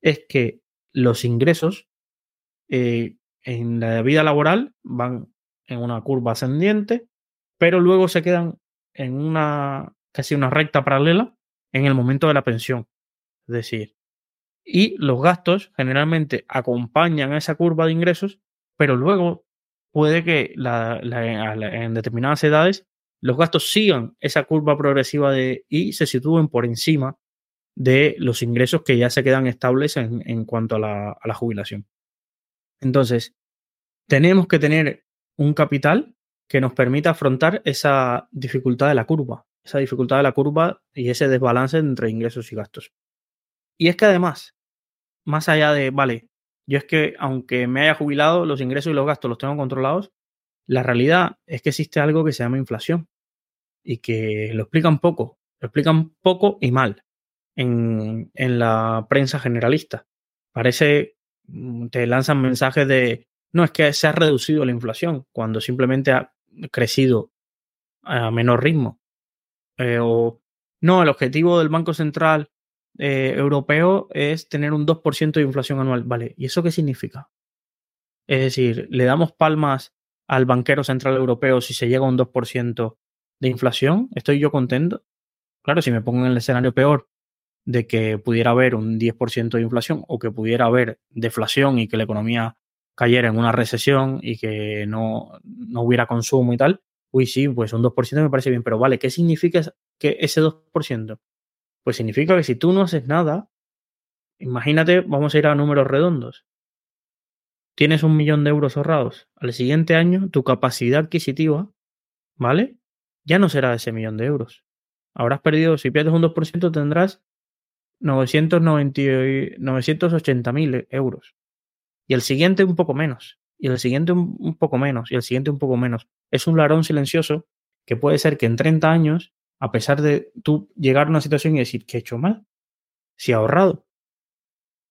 es que los ingresos eh, en la vida laboral van en una curva ascendiente, pero luego se quedan en una casi una recta paralela en el momento de la pensión. Es decir, y los gastos generalmente acompañan a esa curva de ingresos, pero luego puede que en determinadas edades los gastos sigan esa curva progresiva de, y se sitúen por encima de los ingresos que ya se quedan estables en, cuanto a la, jubilación. Entonces, tenemos que tener un capital que nos permita afrontar esa dificultad de la curva, esa dificultad de la curva y ese desbalance entre ingresos y gastos. Y es que además, más allá de, vale, yo es que aunque me haya jubilado, los ingresos y los gastos los tengo controlados, la realidad es que existe algo que se llama inflación y que lo explican poco, lo explican poco y mal en, la prensa generalista. Parece, mm, te lanzan mensajes de, no, es que se ha reducido la inflación, cuando simplemente ha crecido a menor ritmo. Eh, o, no, el objetivo del Banco Central eh, Europeo es tener un 2% de inflación anual. Vale, ¿y eso qué significa? Es decir, le damos palmas al banquero central europeo si se llega a un 2% de inflación, ¿estoy yo contento? Claro, si me pongo en el escenario peor de que pudiera haber un 10% de inflación o que pudiera haber deflación y que la economía cayera en una recesión y que no, no hubiera consumo y tal, uy, sí, pues un 2% me parece bien, pero vale, ¿qué significa que ese 2%? Pues significa que si tú no haces nada, imagínate, vamos a ir a números redondos. Tienes un millón de euros ahorrados. Al siguiente año, tu capacidad adquisitiva, ¿vale? Ya no será ese millón de euros. Habrás perdido, si pierdes un 2%, tendrás 980 mil euros. Y el siguiente un poco menos. Y el siguiente un, poco menos. Y el siguiente un poco menos. Es un larón silencioso que puede ser que en 30 años, a pesar de tú llegar a una situación y decir que he hecho mal, si he ahorrado,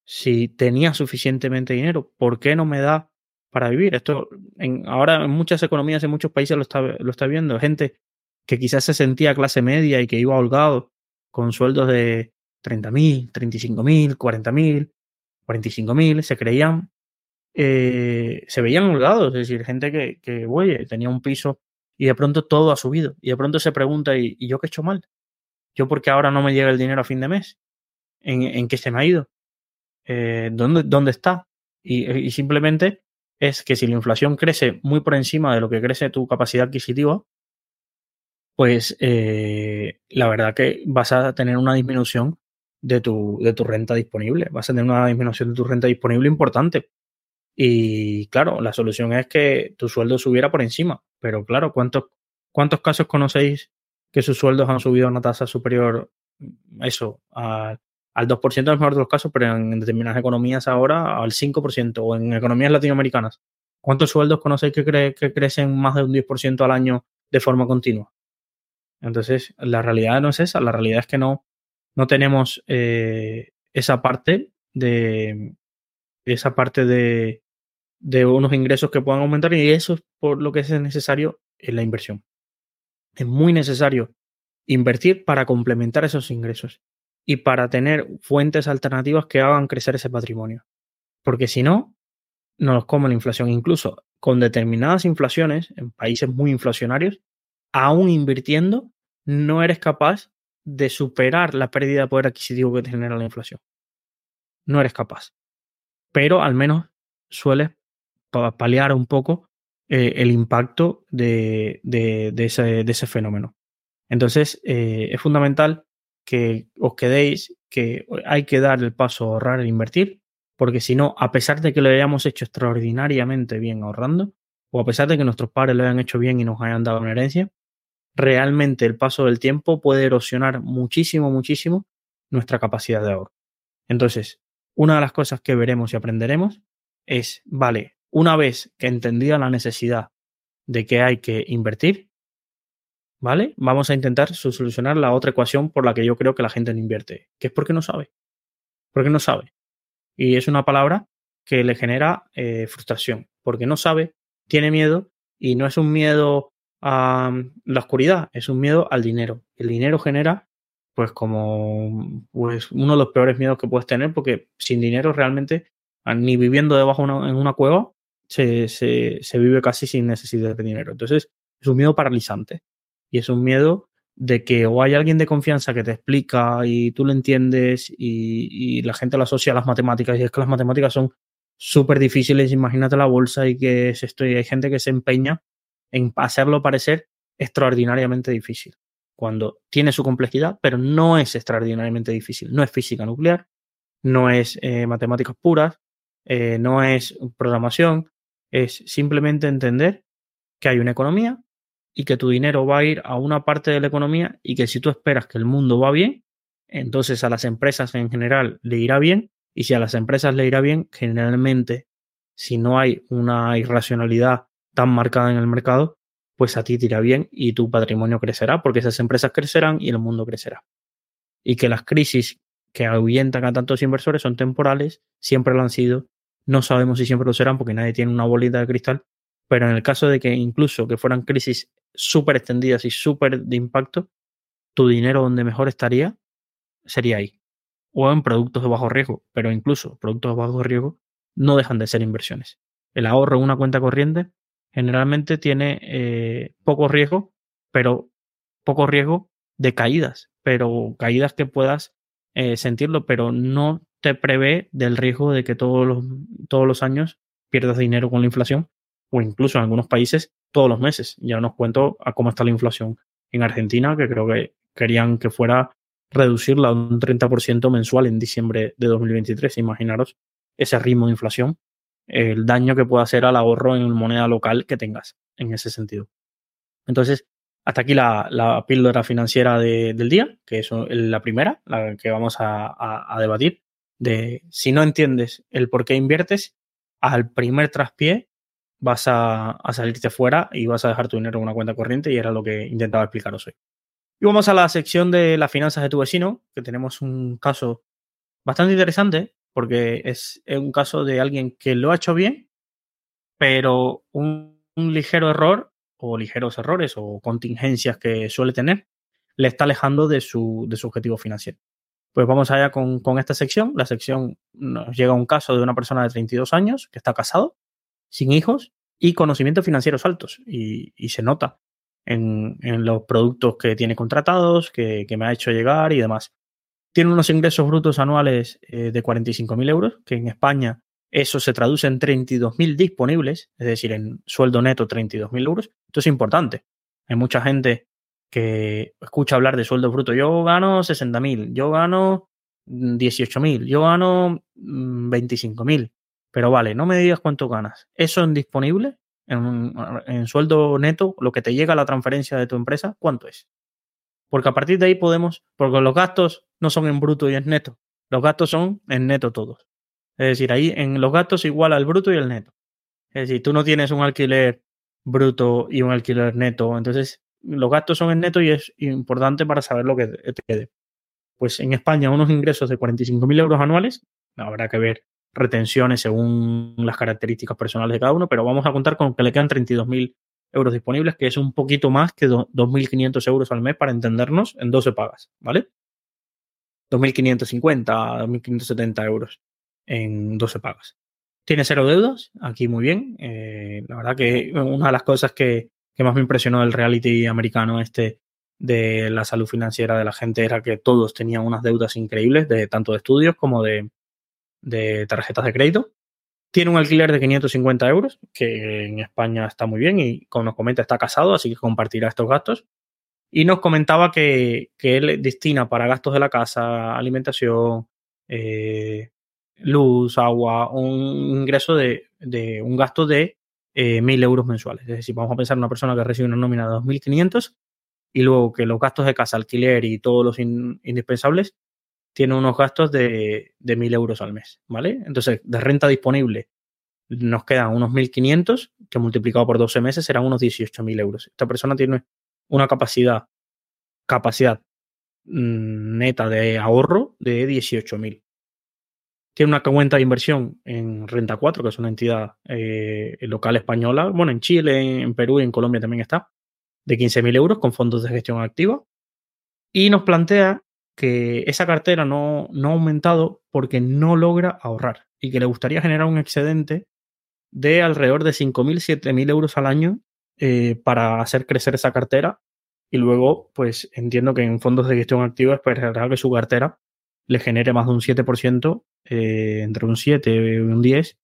si tenía suficientemente dinero, ¿por qué no me da para vivir. Esto en, ahora en muchas economías, en muchos países lo está, lo está viendo. Gente que quizás se sentía clase media y que iba holgado con sueldos de 30.000, 35.000, 40.000, 45.000, se creían, eh, se veían holgados. Es decir, gente que, que, oye, tenía un piso y de pronto todo ha subido. Y de pronto se pregunta, ¿y, yo qué he hecho mal? ¿Yo porque ahora no me llega el dinero a fin de mes? ¿En, qué se me ha ido? Eh, ¿dónde, ¿Dónde está? Y simplemente es que si la inflación crece muy por encima de lo que crece tu capacidad adquisitiva, pues eh, la verdad que vas a tener una disminución de tu, de tu renta disponible. Vas a tener una disminución de tu renta disponible importante. Y claro, la solución es que tu sueldo subiera por encima. Pero claro, ¿cuántos, cuántos casos conocéis que sus sueldos han subido a una tasa superior, eso, a, al 2% en el mejor de los casos, pero en determinadas economías ahora al 5% o en economías latinoamericanas. ¿Cuántos sueldos conocéis que, cre que crecen más de un 10% al año de forma continua? Entonces, la realidad no es esa, la realidad es que no, no tenemos eh, esa parte de esa parte de, de unos ingresos que puedan aumentar y eso es por lo que es necesario en la inversión. Es muy necesario invertir para complementar esos ingresos y para tener fuentes alternativas que hagan crecer ese patrimonio. Porque si no, nos come la inflación. Incluso con determinadas inflaciones, en países muy inflacionarios, aún invirtiendo, no eres capaz de superar la pérdida de poder adquisitivo que genera la inflación. No eres capaz. Pero al menos sueles paliar un poco eh, el impacto de, ese, fenómeno. Entonces, eh, es fundamental que os quedéis que hay que dar el paso a ahorrar e invertir, porque si no, a pesar de que lo hayamos hecho extraordinariamente bien ahorrando, o a pesar de que nuestros padres lo hayan hecho bien y nos hayan dado una herencia, realmente el paso del tiempo puede erosionar muchísimo, muchísimo nuestra capacidad de ahorro. Entonces, una de las cosas que veremos y aprenderemos es, vale, una vez que entendida la necesidad de que hay que invertir, ¿vale? Vamos a intentar solucionar la otra ecuación por la que yo creo que la gente no invierte, que es porque no sabe. Porque no sabe. Y es una palabra que le genera eh, frustración, porque no sabe, tiene miedo y no es un miedo a la oscuridad, es un miedo al dinero. El dinero genera, pues, como pues, uno de los peores miedos que puedes tener, porque sin dinero realmente, ni viviendo debajo una, en una cueva, se, se, vive casi sin necesidad de dinero. Entonces, es un miedo paralizante y es un miedo de que o hay alguien de confianza que te explica y tú lo entiendes y, la gente lo asocia a las matemáticas y es que las matemáticas son súper difíciles, imagínate la bolsa y que es esto hay gente que se empeña en hacerlo parecer extraordinariamente difícil, cuando tiene su complejidad, pero no es extraordinariamente difícil, no es física nuclear, no es eh, matemáticas puras, eh, no es programación, es simplemente entender que hay una economía y que tu dinero va a ir a una parte de la economía y que si tú esperas que el mundo va bien, entonces a las empresas en general le irá bien y si a las empresas le irá bien, generalmente si no hay una irracionalidad tan marcada en el mercado, pues a ti te irá bien y tu patrimonio crecerá porque esas empresas crecerán y el mundo crecerá. Y que las crisis que ahuyentan a tantos inversores son temporales, siempre lo han sido, no sabemos si siempre lo serán porque nadie tiene una bolita de cristal, pero en el caso de que incluso que fueran crisis súper extendidas y súper de impacto, tu dinero donde mejor estaría sería ahí. O en productos de bajo riesgo, pero incluso productos de bajo riesgo no dejan de ser inversiones. El ahorro en una cuenta corriente generalmente tiene eh, poco riesgo, pero poco riesgo de caídas, pero caídas que puedas eh, sentirlo, pero no te prevé del riesgo de que todos los, todos los años pierdas dinero con la inflación o incluso en algunos países todos los meses. Ya nos cuento a cómo está la inflación en Argentina, que creo que querían que fuera reducirla un 30% mensual en diciembre de 2023. Imaginaros ese ritmo de inflación, el daño que puede hacer al ahorro en moneda local que tengas en ese sentido. Entonces, hasta aquí la, la píldora financiera de, del día, que es la primera, la que vamos a, a, a debatir, de si no entiendes el por qué inviertes, al primer traspié vas a, a, salirte fuera y vas a dejar tu dinero en una cuenta corriente y era lo que intentaba explicaros hoy. Y vamos a la sección de las finanzas de tu vecino, que tenemos un caso bastante interesante porque es, un caso de alguien que lo ha hecho bien, pero un, ligero error o ligeros errores o contingencias que suele tener le está alejando de su, de su objetivo financiero. Pues vamos allá con, esta sección. La sección nos llega a un caso de una persona de 32 años que está casado, sin hijos y conocimientos financieros altos. Y, se nota en, los productos que tiene contratados, que, me ha hecho llegar y demás. Tiene unos ingresos brutos anuales eh, de 45.000 euros, que en España eso se traduce en 32.000 disponibles, es decir, en sueldo neto 32.000 euros. Esto es importante. Hay mucha gente que escucha hablar de sueldo bruto. Yo gano 60.000, yo gano 18.000, yo gano 25.000. Mm, Pero vale, no me digas cuánto ganas. Eso en disponible, en, sueldo neto, lo que te llega a la transferencia de tu empresa, ¿cuánto es? Porque a partir de ahí podemos, porque los gastos no son en bruto y en neto, los gastos son en neto todos. Es decir, ahí en los gastos igual al bruto y el neto. Es decir, tú no tienes un alquiler bruto y un alquiler neto, entonces los gastos son en neto y es importante para saber lo que te quede. Pues en España unos ingresos de 45.000 euros anuales, habrá que ver retenciones según las características personales de cada uno, pero vamos a contar con que le quedan 32.000 euros disponibles, que es un poquito más que 2.500 euros al mes para entendernos en 12 pagas, ¿vale? 2.550, 2.570 euros en 12 pagas. Tiene cero deudas, aquí muy bien. Eh, la verdad que una de las cosas que, que más me impresionó del reality americano este de la salud financiera de la gente era que todos tenían unas deudas increíbles, de tanto de estudios como de, de tarjetas de crédito. Tiene un alquiler de 550 euros, que en España está muy bien y como nos comenta está casado, así que compartirá estos gastos. Y nos comentaba que, que él destina para gastos de la casa, alimentación, eh, luz, agua, un ingreso de, de un gasto de eh, 1.000 euros mensuales. Es decir, vamos a pensar en una persona que recibe una nómina de 2.500 y luego que los gastos de casa, alquiler y todos los in, indispensables tiene unos gastos de, de 1.000 euros al mes, ¿vale? Entonces, de renta disponible nos quedan unos 1.500 que multiplicado por 12 meses serán unos 18.000 euros. Esta persona tiene una capacidad, capacidad mm, neta de ahorro de 18.000 tiene una cuenta de inversión en Renta 4, que es una entidad eh, local española, bueno, en Chile, en Perú y en Colombia también está, de 15.000 euros con fondos de gestión activa. Y nos plantea que esa cartera no, no ha aumentado porque no logra ahorrar y que le gustaría generar un excedente de alrededor de 5.000, 7.000 euros al año eh, para hacer crecer esa cartera. Y luego, pues entiendo que en fondos de gestión activa esperará que su cartera le genere más de un 7%, eh, entre un 7 y un 10%,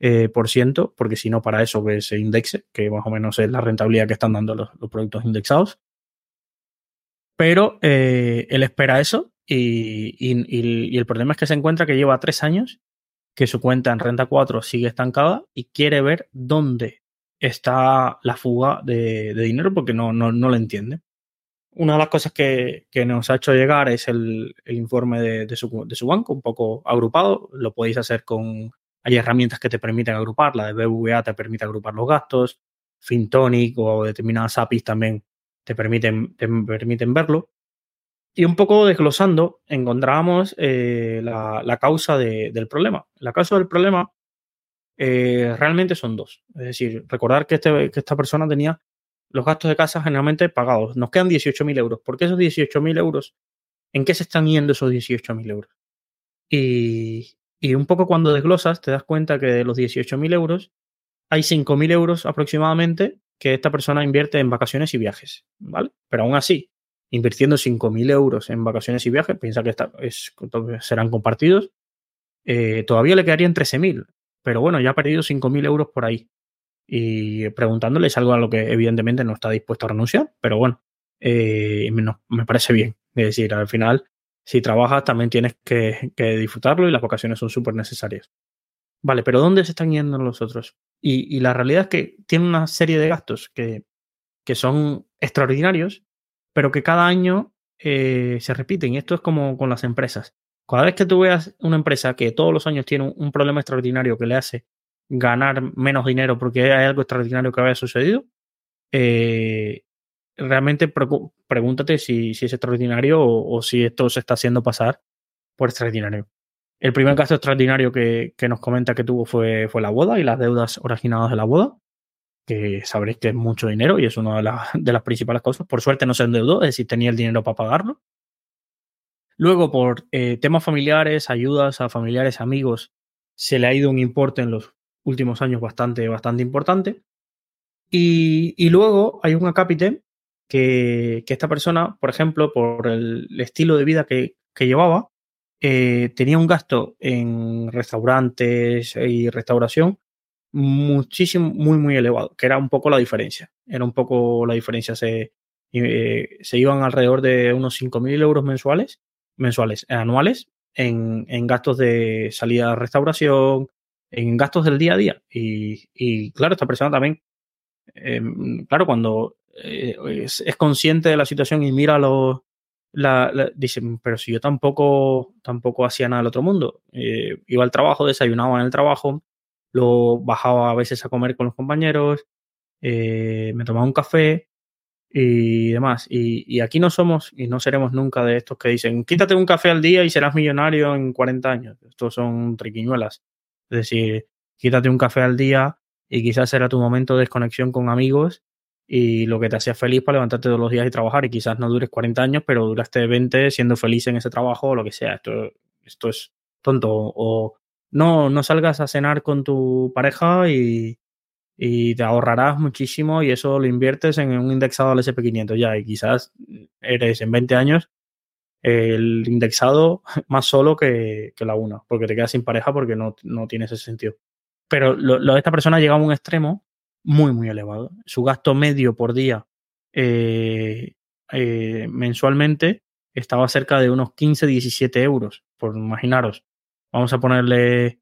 eh, por ciento, porque si no, para eso que se indexe, que más o menos es la rentabilidad que están dando los, los productos indexados. Pero eh, él espera eso y, y, y, el problema es que se encuentra que lleva tres años que su cuenta en renta 4 sigue estancada y quiere ver dónde está la fuga de, dinero porque no, no, no lo entiende una de las cosas que, que, nos ha hecho llegar es el, informe de, su, banco, un poco agrupado. Lo podéis hacer con. Hay herramientas que te permiten agrupar. La de BBVA te permite agrupar los gastos. Fintonic o determinadas APIs también te permiten, te permiten verlo. Y un poco desglosando, encontramos eh, la, la, causa de, del problema. La causa del problema eh, realmente son dos. Es decir, recordar que, este, que esta persona tenía los gastos de casa generalmente pagados. Nos quedan 18.000 euros. ¿Por qué esos 18.000 euros? ¿En qué se están yendo esos 18.000 euros? Y, y, un poco cuando desglosas te das cuenta que de los 18.000 euros hay 5.000 euros aproximadamente que esta persona invierte en vacaciones y viajes, ¿vale? Pero aún así, invirtiendo 5.000 euros en vacaciones y viajes, piensa que esta es, serán compartidos, eh, todavía le quedarían 13.000. Pero bueno, ya ha perdido 5.000 euros por ahí y preguntándole es algo a lo que evidentemente no está dispuesto a renunciar, pero bueno, eh, me parece bien. Es decir, al final, si trabajas también tienes que, disfrutarlo y las vacaciones son súper necesarias. Vale, pero ¿dónde se están yendo los otros? Y, y, la realidad es que tiene una serie de gastos que, que son extraordinarios, pero que cada año eh, se repiten. Y esto es como con las empresas. Cada vez que tú veas una empresa que todos los años tiene un, problema extraordinario que le hace ganar menos dinero porque hay algo extraordinario que haya sucedido, eh, realmente pregúntate si, es extraordinario o, si esto se está haciendo pasar por extraordinario. El primer gasto extraordinario que, nos comenta que tuvo fue, la boda y las deudas originadas de la boda, que sabréis que es mucho dinero y es una de, de las principales causas. Por suerte no se endeudó, es decir, tenía el dinero para pagarlo. Luego, por eh, temas familiares, ayudas a familiares, amigos, se le ha ido un importe en los últimos años bastante, bastante importante. Y, luego hay un acápite que, esta persona, por ejemplo, por el estilo de vida que, llevaba, eh, tenía un gasto en restaurantes y restauración muchísimo, muy, muy elevado, que era un poco la diferencia. Era un poco la diferencia. Se, eh, se iban alrededor de unos 5.000 euros mensuales mensuales, anuales, en, gastos de salida de restauración, en gastos del día a día. Y, claro, esta persona también, em, claro, cuando eh, es, consciente de la situación y mira los... La, dice, pero si yo tampoco, tampoco hacía nada del otro mundo. Eh, iba al trabajo, desayunaba en el trabajo, lo bajaba a veces a comer con los compañeros, eh, me tomaba un café, y demás. Y, aquí no somos y no seremos nunca de estos que dicen, quítate un café al día y serás millonario en 40 años. Estos son triquiñuelas. Es decir, quítate un café al día y quizás será tu momento de desconexión con amigos y lo que te hacía feliz para levantarte todos los días y trabajar. Y quizás no dures 40 años, pero duraste 20 siendo feliz en ese trabajo o lo que sea. Esto, esto es tonto. O no, no salgas a cenar con tu pareja y, y te ahorrarás muchísimo y eso lo inviertes en un indexado al SP500 ya y quizás eres en 20 años el indexado más solo que, la una, porque te quedas sin pareja porque no, no tiene ese sentido. Pero lo, de esta persona llega a un extremo muy, muy elevado. Su gasto medio por día eh, eh, mensualmente estaba cerca de unos 15, 17 euros, por imaginaros. Vamos a ponerle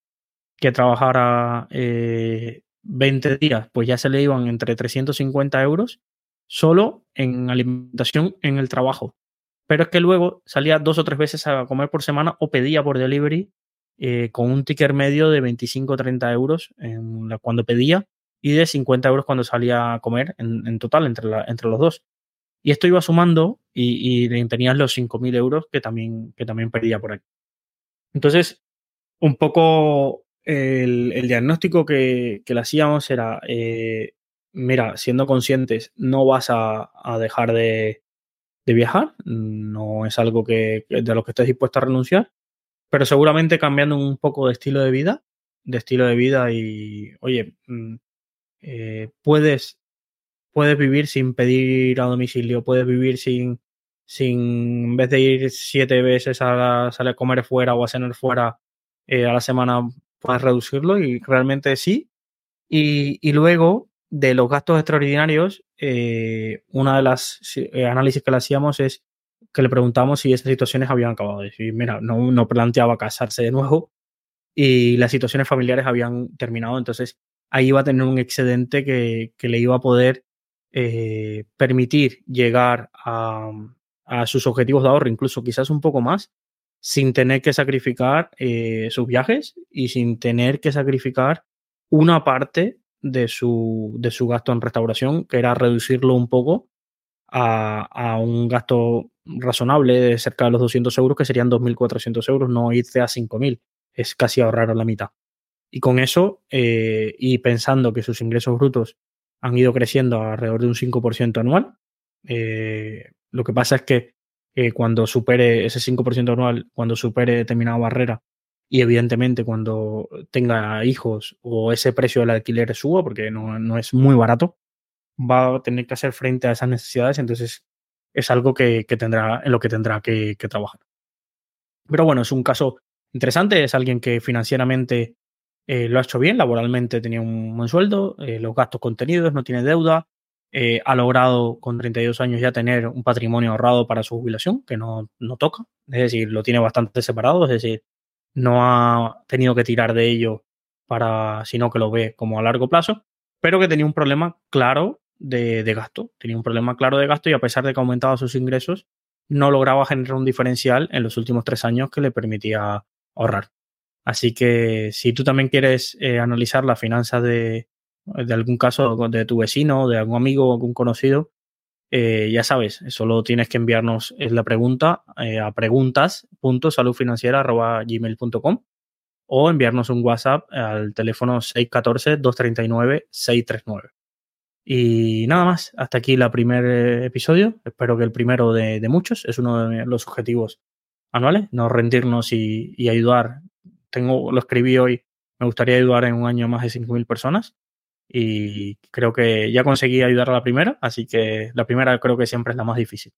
que trabajara eh, 20 días, pues ya se le iban entre 350 euros solo en alimentación en el trabajo. Pero es que luego salía dos o tres veces a comer por semana o pedía por delivery eh, con un ticket medio de 25 o 30 euros cuando pedía y de 50 euros cuando salía a comer en, total entre, entre los dos. Y esto iba sumando y, y tenías los 5.000 euros que también, que también perdía por aquí. Entonces, un poco el, diagnóstico que, le hacíamos era, eh, mira, siendo conscientes, no vas a, dejar de, viajar, no es algo que, de lo que estés dispuesto a renunciar, pero seguramente cambiando un poco de estilo de vida, de estilo de vida y, oye, mm, eh, puedes, puedes vivir sin pedir a domicilio, puedes vivir sin, sin, en vez de ir siete veces a, salir a comer fuera o a cenar fuera eh, a la semana, puedas reducirlo y realmente sí. Y, luego, de los gastos extraordinarios, eh, una de las eh, análisis que le hacíamos es que le preguntamos si esas situaciones habían acabado. decir, mira, no, no planteaba casarse de nuevo y las situaciones familiares habían terminado. Entonces, ahí iba a tener un excedente que, le iba a poder eh, permitir llegar a, a, sus objetivos de ahorro, incluso quizás un poco más, sin tener que sacrificar eh, sus viajes y sin tener que sacrificar una parte de su, de su gasto en restauración, que era reducirlo un poco a, un gasto razonable de cerca de los 200 euros, que serían 2.400 euros, no irse a 5.000, es casi ahorrar a la mitad. Y con eso, eh, y pensando que sus ingresos brutos han ido creciendo alrededor de un 5% anual, eh, lo que pasa es que cuando supere ese 5% anual, cuando supere determinada barrera y evidentemente cuando tenga hijos o ese precio del alquiler suba, porque no, es muy barato, va a tener que hacer frente a esas necesidades, entonces es algo que, tendrá, en lo que tendrá que, trabajar. Pero bueno, es un caso interesante, es alguien que financieramente eh, lo ha hecho bien, laboralmente tenía un buen sueldo, eh, los gastos contenidos, no tiene deuda, eh, ha logrado con 32 años ya tener un patrimonio ahorrado para su jubilación, que no, no toca, es decir, lo tiene bastante separado, es decir, no ha tenido que tirar de ello para, sino que lo ve como a largo plazo, pero que tenía un problema claro de, de, gasto, tenía un problema claro de gasto y a pesar de que aumentaba sus ingresos, no lograba generar un diferencial en los últimos tres años que le permitía ahorrar. Así que si tú también quieres eh, analizar las finanzas de, de algún caso de tu vecino, de algún amigo o algún conocido, eh, ya sabes, solo tienes que enviarnos la pregunta eh, a preguntas.saludfinanciera.gmail.com o enviarnos un WhatsApp al teléfono 614-239-639. Y nada más, hasta aquí el primer episodio. Espero que el primero de, muchos. Es uno de los objetivos anuales, no rendirnos y, y, ayudar. Tengo, lo escribí hoy, me gustaría ayudar en un año más de 5.000 personas y creo que ya conseguí ayudar a la primera, así que la primera creo que siempre es la más difícil.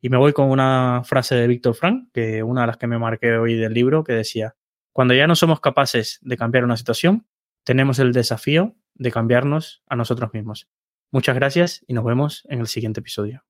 Y me voy con una frase de Víctor Frank, que una de las que me marqué hoy del libro, que decía, cuando ya no somos capaces de cambiar una situación, tenemos el desafío de cambiarnos a nosotros mismos. Muchas gracias y nos vemos en el siguiente episodio.